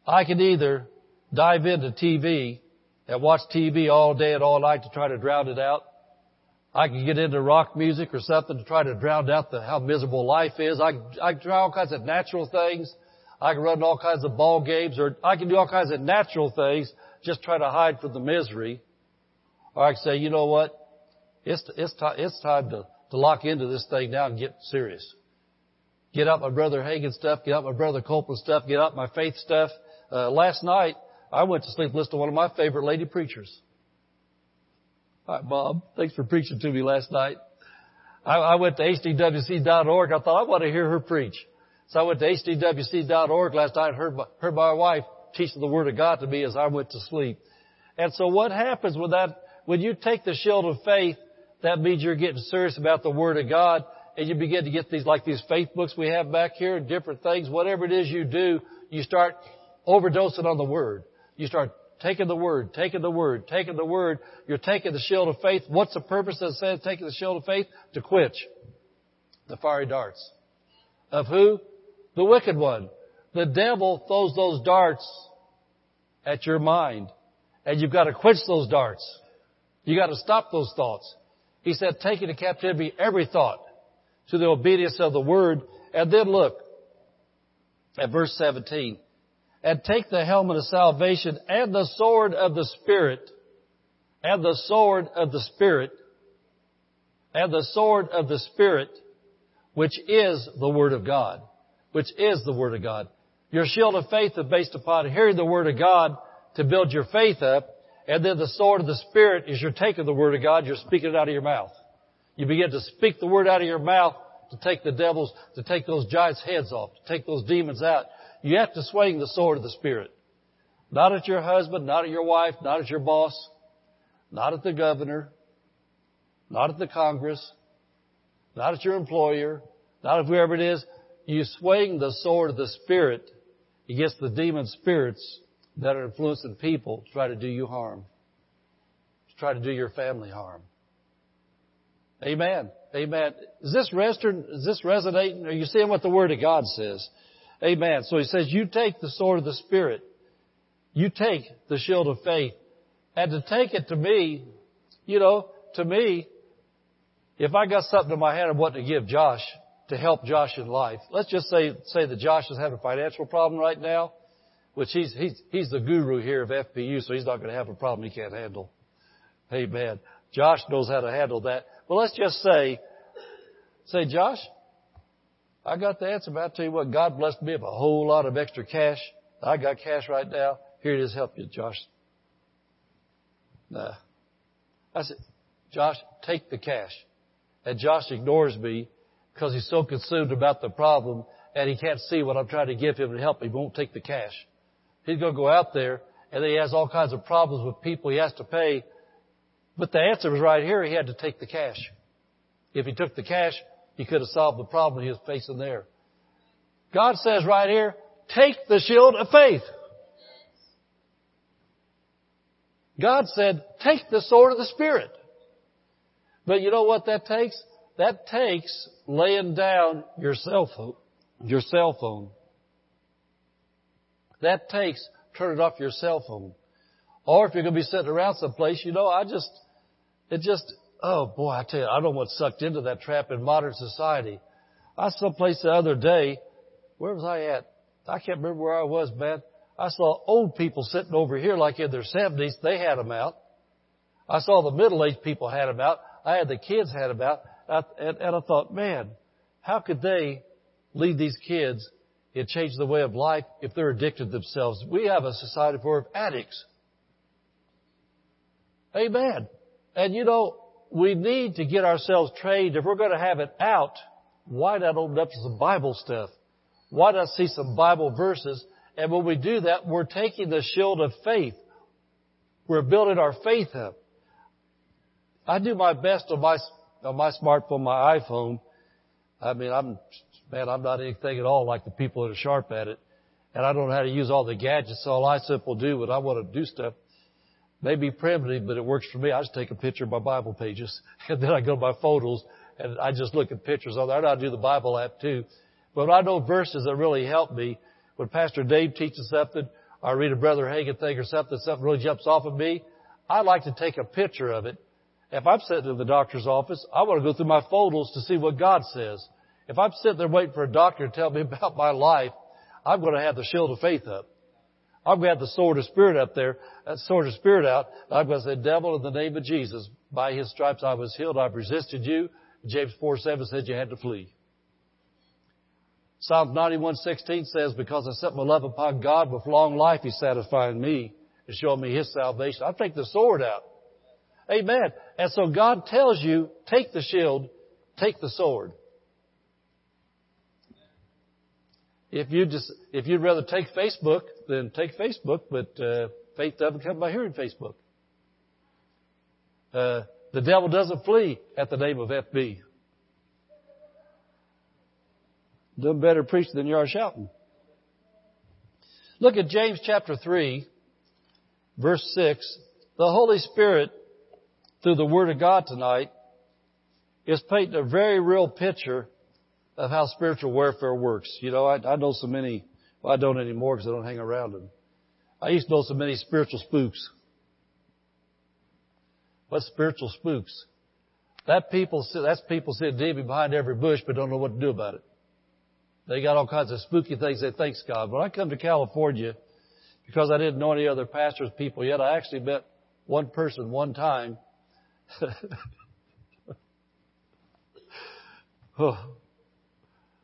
I can either dive into TV and watch TV all day and all night to try to drown it out, I can get into rock music or something to try to drown out the, how miserable life is. I, I can try all kinds of natural things. I can run all kinds of ball games or I can do all kinds of natural things just try to hide from the misery. Or I can say, you know what? It's, it's, t- it's time to, to lock into this thing now and get serious. Get out my brother Hagin stuff, get out my brother Copeland stuff, get out my faith stuff. Uh, last night, I went to sleep listening to one of my favorite lady preachers. Hi, Bob. Thanks for preaching to me last night. I, I went to hdwc.org. I thought I want to hear her preach. So I went to hdwc.org last night and heard my, heard my wife teaching the Word of God to me as I went to sleep. And so what happens when that, when you take the shield of faith, that means you're getting serious about the Word of God and you begin to get these, like these faith books we have back here and different things. Whatever it is you do, you start overdosing on the Word. You start taking the word, taking the word, taking the word. You're taking the shield of faith. What's the purpose of saying taking the shield of faith? To quench the fiery darts. Of who? The wicked one. The devil throws those darts at your mind. And you've got to quench those darts. You got to stop those thoughts. He said, take into captivity every thought to the obedience of the word. And then look at verse 17 and take the helmet of salvation and the sword of the Spirit, and the sword of the Spirit, and the sword of the Spirit, which is the Word of God. Which is the Word of God. Your shield of faith is based upon hearing the Word of God to build your faith up, and then the sword of the Spirit is you're taking the Word of God, you're speaking it out of your mouth. You begin to speak the Word out of your mouth to take the devils, to take those giants' heads off, to take those demons out. You have to swing the sword of the Spirit. Not at your husband, not at your wife, not at your boss, not at the governor, not at the Congress, not at your employer, not at whoever it is. You swing the sword of the Spirit against the demon spirits that are influencing people to try to do you harm, to try to do your family harm. Amen. Amen. Is this resting, is this resonating? Are you seeing what the Word of God says? Amen. So he says, you take the sword of the Spirit. You take the shield of faith. And to take it to me, you know, to me, if I got something in my hand I want to give Josh to help Josh in life, let's just say, say that Josh is having a financial problem right now, which he's, he's, he's the guru here of FPU, so he's not going to have a problem he can't handle. Amen. Josh knows how to handle that. Well, let's just say, say, Josh, I got the answer, but I tell you what, God blessed me with a whole lot of extra cash. I got cash right now. Here it is, help you, Josh. Nah. I said, Josh, take the cash. And Josh ignores me because he's so consumed about the problem and he can't see what I'm trying to give him to help. He won't take the cash. He's going to go out there and he has all kinds of problems with people he has to pay. But the answer was right here. He had to take the cash. If he took the cash, he could have solved the problem he was facing there. God says right here, take the shield of faith. God said, take the sword of the Spirit. But you know what that takes? That takes laying down your cell phone. Your cell phone. That takes turning off your cell phone. Or if you're going to be sitting around someplace, you know, I just, it just, oh boy, I tell you, I don't want sucked into that trap in modern society. I saw place the other day, where was I at? I can't remember where I was, man. I saw old people sitting over here like in their 70s. They had them out. I saw the middle-aged people had them out. I had the kids had them out. And, and I thought, man, how could they lead these kids and change the way of life if they're addicted themselves? We have a society full of addicts. Amen. And you know, we need to get ourselves trained. If we're going to have it out, why not open up some Bible stuff? Why not see some Bible verses? And when we do that, we're taking the shield of faith. We're building our faith up. I do my best on my on my smartphone, my iPhone. I mean, I'm man, I'm not anything at all like the people that are sharp at it, and I don't know how to use all the gadgets. So all I simply do when I want to do stuff, may be primitive, but it works for me. I just take a picture of my Bible pages, <laughs> and then I go to my photos, and I just look at pictures on there. I do the Bible app too. But I know verses that really help me. When Pastor Dave teaches something, or I read a Brother Hagin thing or something, something really jumps off of me, I like to take a picture of it. If I'm sitting in the doctor's office, I want to go through my photos to see what God says. If I'm sitting there waiting for a doctor to tell me <laughs> about my life, I'm going to have the shield of faith up. I'm going to have the sword of spirit up there, that sword of spirit out. I'm going to say, devil, in the name of Jesus, by his stripes I was healed. I've resisted you. James 4, 7 said you had to flee. Psalm 91:16 says, because I set my love upon God with long life, He's satisfying me and showing me His salvation. I take the sword out. Amen. And so God tells you, take the shield, take the sword. If you just, if you'd rather take Facebook, then take Facebook, but uh, faith doesn't come by hearing Facebook. Uh, the devil doesn't flee at the name of FB. Done better preach than you are shouting. Look at James chapter 3, verse 6. The Holy Spirit, through the Word of God tonight, is painting a very real picture of how spiritual warfare works. You know, I, I know so many, well, I don't anymore because I don't hang around them. I used to know so many spiritual spooks. What spiritual spooks? That people, that's people sitting deep behind every bush but don't know what to do about it. They got all kinds of spooky things they think's God. When I come to California, because I didn't know any other pastors, people yet, I actually met one person one time. <laughs>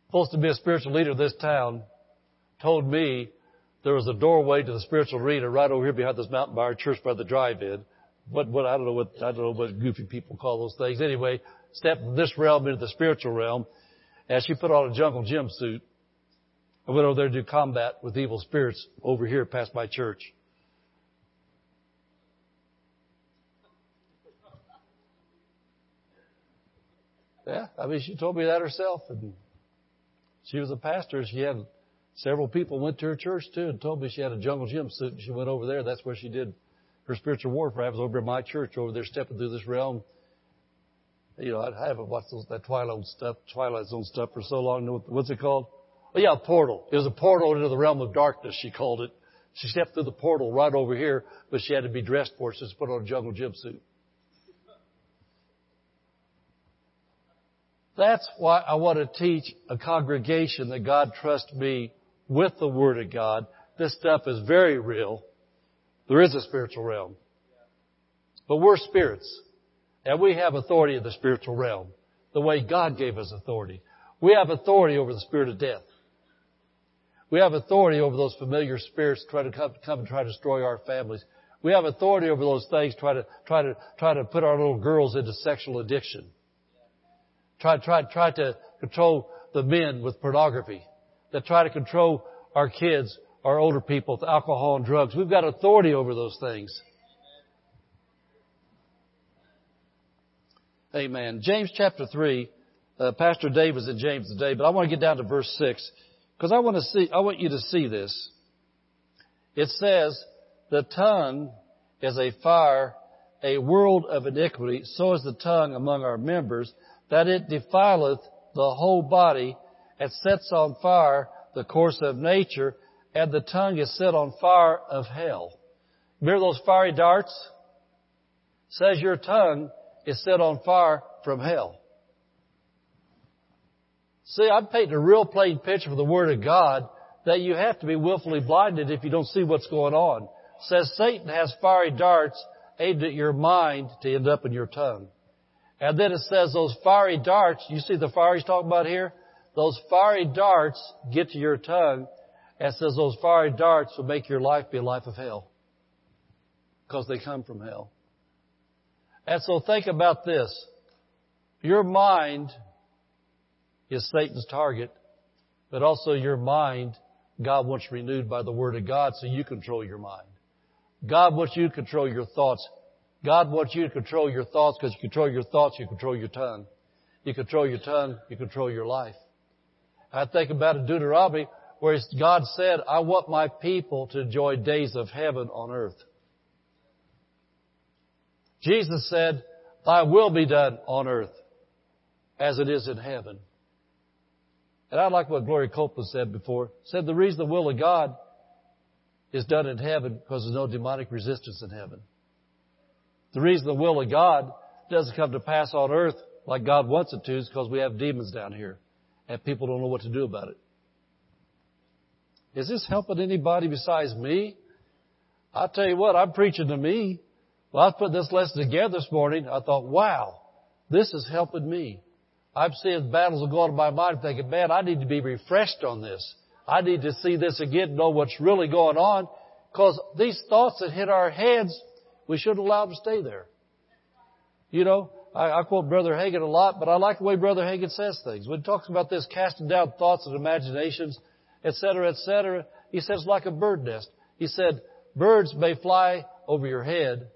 supposed to be a spiritual leader of this town, told me there was a doorway to the spiritual arena right over here behind this mountain by our church by the drive-in. What, what, I don't know what, I don't know what goofy people call those things. Anyway, stepped this realm into the spiritual realm, and she put on a jungle gym suit. I went over there to do combat with evil spirits over here past my church. Yeah, I mean, she told me that herself, and she was a pastor. She had several people went to her church too and told me she had a jungle gym suit and she went over there. That's where she did her spiritual warfare. I was over at my church over there stepping through this realm. You know, I haven't watched those, that Twilight stuff, Twilight Zone stuff for so long. What's it called? Oh yeah, portal. It was a portal into the realm of darkness, she called it. She stepped through the portal right over here, but she had to be dressed for it, so she put on a jungle gym suit. That's why I want to teach a congregation that God trusts me with the Word of God. This stuff is very real. There is a spiritual realm. But we're spirits. And we have authority in the spiritual realm. The way God gave us authority. We have authority over the spirit of death. We have authority over those familiar spirits trying to come, come and try to destroy our families. We have authority over those things try to, try to, try to put our little girls into sexual addiction. Try, try, try to control the men with pornography. That try to control our kids, our older people with alcohol and drugs. We've got authority over those things. Amen. James chapter 3. Uh, Pastor Dave was in James today, but I want to get down to verse 6 because I want to see, I want you to see this. It says, the tongue is a fire, a world of iniquity, so is the tongue among our members, that it defileth the whole body and sets on fire the course of nature, and the tongue is set on fire of hell. Remember those fiery darts? says your tongue is set on fire from hell. See, I'm painting a real plain picture for the Word of God that you have to be willfully blinded if you don't see what's going on. Says Satan has fiery darts aimed at your mind to end up in your tongue. And then it says those fiery darts, you see the fire he's talking about here? Those fiery darts get to your tongue and says those fiery darts will make your life be a life of hell. Because they come from hell. And so think about this. Your mind is Satan's target, but also your mind, God wants renewed by the Word of God so you control your mind. God wants you to control your thoughts. God wants you to control your thoughts because you control your thoughts, you control your tongue. You control your tongue, you control your life. I think about in Deuteronomy where God said, I want my people to enjoy days of heaven on earth. Jesus said, Thy will be done on earth as it is in heaven. And I like what Gloria Copeland said before. Said the reason the will of God is done in heaven because there's no demonic resistance in heaven. The reason the will of God doesn't come to pass on earth like God wants it to is because we have demons down here and people don't know what to do about it. Is this helping anybody besides me? I'll tell you what, I'm preaching to me. Well, I put this lesson together this morning. I thought, wow, this is helping me. I'm seeing battles that go on in my mind thinking, man, I need to be refreshed on this. I need to see this again, know what's really going on. Because these thoughts that hit our heads, we shouldn't allow them to stay there. You know, I, I quote Brother Hagin a lot, but I like the way Brother Hagin says things. When he talks about this casting down thoughts and imaginations, etc., etc., he says like a bird nest. He said, birds may fly over your head,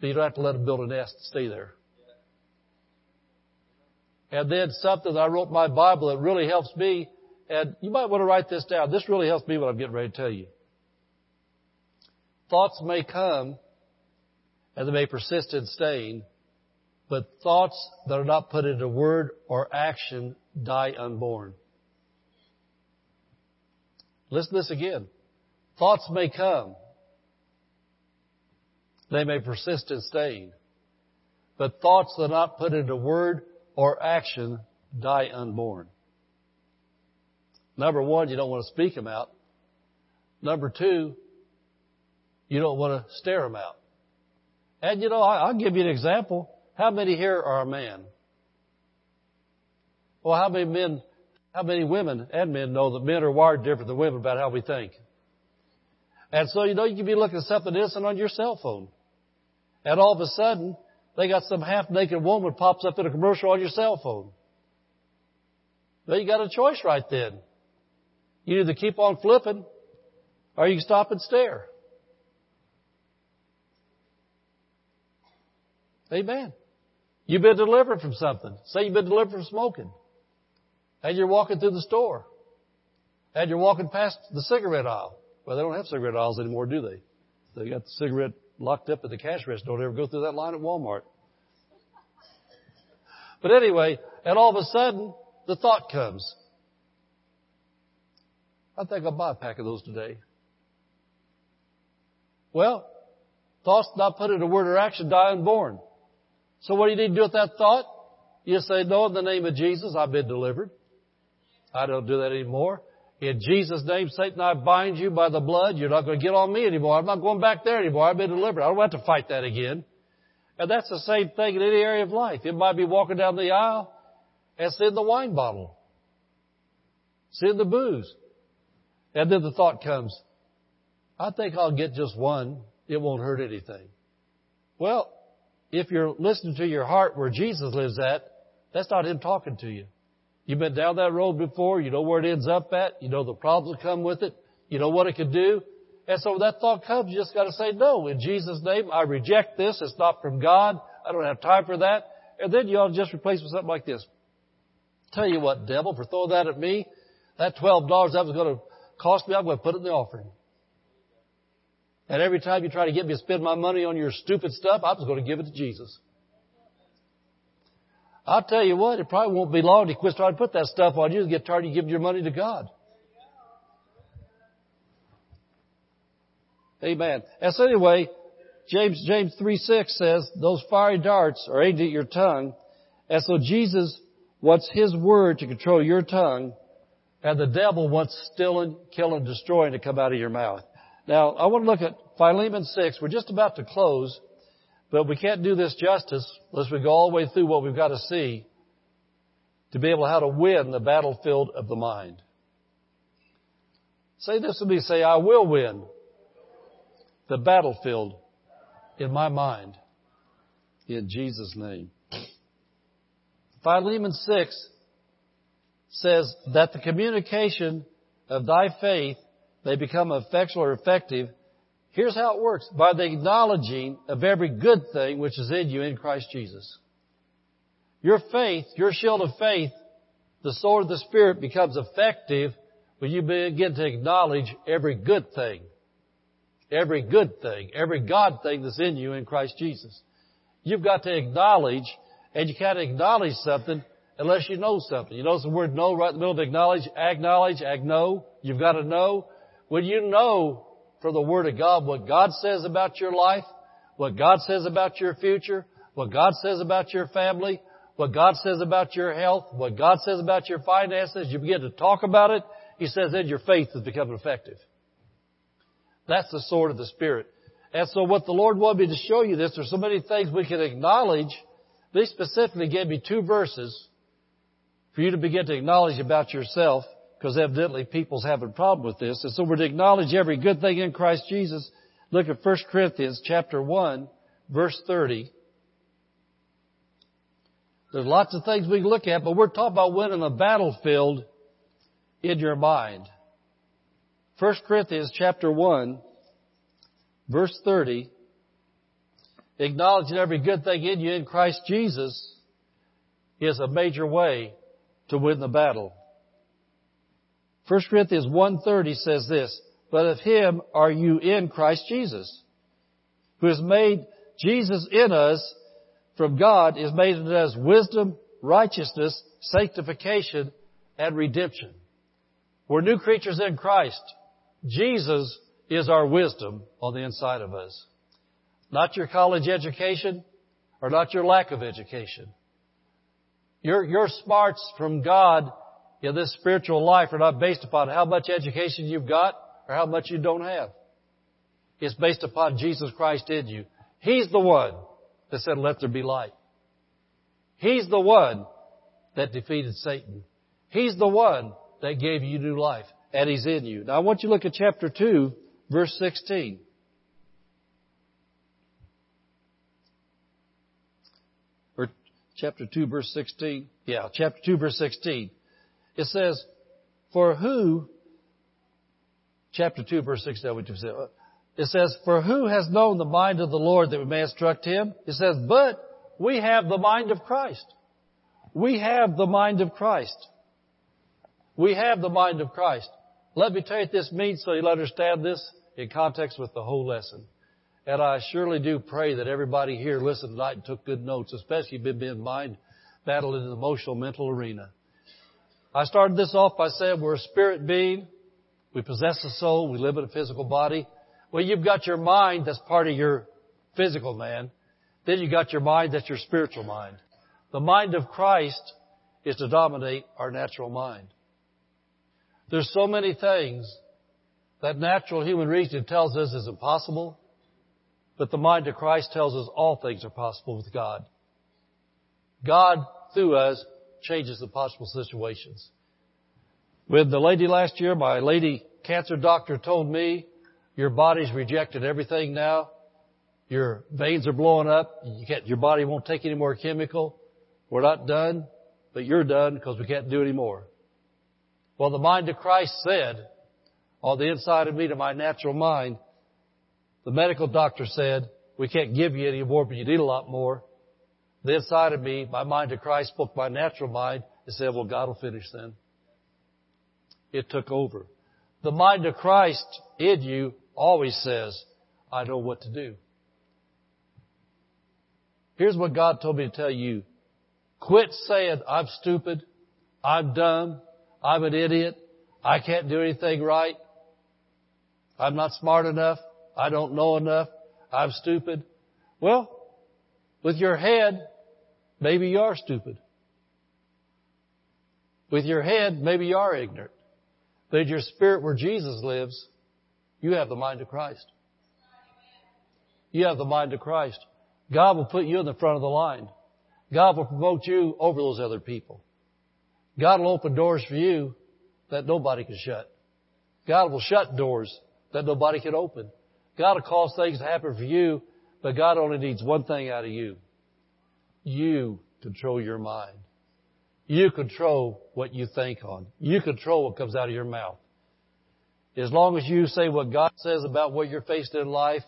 but you don't have to let them build a nest to stay there. And then something I wrote in my Bible that really helps me, and you might want to write this down. This really helps me what I'm getting ready to tell you. Thoughts may come, and they may persist in staying, but thoughts that are not put into word or action die unborn. Listen to this again. Thoughts may come, they may persist in staying. But thoughts that are not put into word or action die unborn. Number one, you don't want to speak them out. Number two, you don't want to stare them out. And you know, I'll give you an example. How many here are a man? Well, how many men, how many women and men know that men are wired different than women about how we think? And so, you know, you can be looking at something innocent on your cell phone. And all of a sudden, they got some half-naked woman pops up in a commercial on your cell phone. Well, you got a choice right then. You either keep on flipping, or you can stop and stare. Amen. You've been delivered from something. Say you've been delivered from smoking. And you're walking through the store. And you're walking past the cigarette aisle. Well, they don't have cigarette aisles anymore, do they? They got the cigarette locked up at the cash register. Don't ever go through that line at Walmart. But anyway, and all of a sudden, the thought comes. I think I'll buy a pack of those today. Well, thoughts not put into word or action die unborn. So what do you need to do with that thought? You say, no, in the name of Jesus, I've been delivered. I don't do that anymore. In Jesus' name, Satan, I bind you by the blood. You're not going to get on me anymore. I'm not going back there anymore. I've been delivered. I don't have to fight that again. And that's the same thing in any area of life. It might be walking down the aisle and seeing the wine bottle. Seeing the booze. And then the thought comes, I think I'll get just one. It won't hurt anything. Well, if you're listening to your heart where Jesus lives at, that's not Him talking to you. You've been down that road before. You know where it ends up at. You know the problems that come with it. You know what it could do. And so when that thought comes, you just got to say, no, in Jesus' name, I reject this. It's not from God. I don't have time for that. And then you ought to just replace it with something like this. Tell you what, devil, for throwing that at me, that $12 that was going to cost me, I'm going to put it in the offering. And every time you try to get me to spend my money on your stupid stuff, I'm just going to give it to Jesus. I'll tell you what, it probably won't be long to quit trying to put that stuff on you and get tired of giving your money to God. Amen. And so anyway, James, James 3 6 says, those fiery darts are aimed at your tongue. And so Jesus wants His word to control your tongue, and the devil wants stealing, killing, destroying to come out of your mouth. Now, I want to look at Philemon 6. We're just about to close, but we can't do this justice unless we go all the way through what we've got to see to be able how to win the battlefield of the mind. Say this with me. Say, I will win the battlefield in my mind. In Jesus' name. Philemon 6 says that the communication of thy faith may become effectual or effective. Here's how it works. By the acknowledging of every good thing which is in you in Christ Jesus. Your faith, your shield of faith, the sword of the Spirit becomes effective when you begin to acknowledge every good thing every good thing, every God thing that's in you in Christ Jesus. You've got to acknowledge, and you can't acknowledge something unless you know something. You notice the word know right in the middle of acknowledge, acknowledge, agno. You've got to know. When you know from the Word of God what God says about your life, what God says about your future, what God says about your family, what God says about your health, what God says about your finances, you begin to talk about it, He says then your faith is becoming effective. That's the sword of the Spirit. And so what the Lord wanted me to show you this, there's so many things we can acknowledge. They specifically gave me two verses for you to begin to acknowledge about yourself, because evidently people's having a problem with this. And so we're to acknowledge every good thing in Christ Jesus. Look at 1 Corinthians chapter 1, verse 30. There's lots of things we can look at, but we're talking about winning the battlefield in your mind. 1 Corinthians chapter 1, verse 30, acknowledging every good thing in you in Christ Jesus is a major way to win the battle. 1 Corinthians 1.30 says this, But of him are you in Christ Jesus, who has made Jesus in us from God, is made in us wisdom, righteousness, sanctification, and redemption. We're new creatures in Christ. Jesus is our wisdom on the inside of us. Not your college education or not your lack of education. Your, your smarts from God in this spiritual life are not based upon how much education you've got or how much you don't have. It's based upon Jesus Christ in you. He's the one that said, let there be light. He's the one that defeated Satan. He's the one that gave you new life and He's in you. Now I want you to look at chapter 2, verse 16. Or chapter 2, verse 16. Yeah, chapter 2, verse 16. It says, For who, chapter 2, verse 16, what you said. Uh, it says, For who has known the mind of the Lord that we may instruct him? It says, But we have the mind of Christ. We have the mind of Christ. We have the mind of Christ. Let me tell you what this means so you'll understand this in context with the whole lesson. And I surely do pray that everybody here listened tonight and took good notes, especially if you've been in mind battle in the emotional, mental arena. I started this off by saying we're a spirit being. We possess a soul. We live in a physical body. Well, you've got your mind that's part of your physical man. Then you got your mind that's your spiritual mind. The mind of Christ is to dominate our natural mind. There's so many things that natural human reason tells us is impossible, but the mind of Christ tells us all things are possible with God. God, through us, changes the possible situations. With the lady last year, my lady cancer doctor told me, your body's rejected everything now. Your veins are blowing up. You your body won't take any more chemical. We're not done, but you're done because we can't do any more. Well, the mind of Christ said, on the inside of me to my natural mind, the medical doctor said, we can't give you any more, but you need a lot more. The inside of me, my mind to Christ spoke my natural mind and said, well, God will finish then. It took over. The mind of Christ in you always says, I know what to do. Here's what God told me to tell you. Quit saying, I'm stupid, I'm dumb, I'm an idiot, I can't do anything right, I'm not smart enough, I don't know enough, I'm stupid. Well, with your head, maybe you are stupid. With your head, maybe you are ignorant. But in your spirit where Jesus lives, you have the mind of Christ. You have the mind of Christ. God will put you in the front of the line. God will promote you over those other people. God will open doors for you that nobody can shut. God will shut doors that nobody can open. God will cause things to happen for you, but God only needs one thing out of you. You control your mind. You control what you think on. You control what comes out of your mouth. As long as you say what God says about what you're facing in life,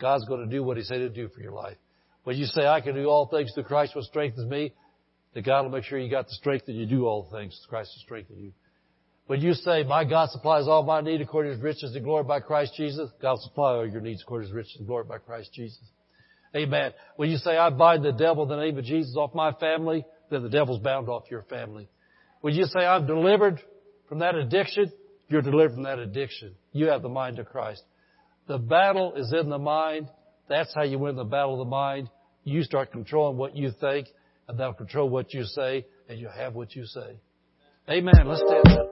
God's going to do what He said to do for your life. When you say, I can do all things through Christ who strengthens me, then God will make sure you got the strength that you do all things through Christ who strengthens you. When you say, my God supplies all my need according to his riches and glory by Christ Jesus, God will supply all your needs according to his riches and glory by Christ Jesus. Amen. When you say, I bind the devil in the name of Jesus off my family, then the devil's bound off your family. When you say, I'm delivered from that addiction, you're delivered from that addiction. You have the mind of Christ. The battle is in the mind. That's how you win the battle of the mind. You start controlling what you think, and that'll control what you say, and you have what you say. Amen. Let's stand up.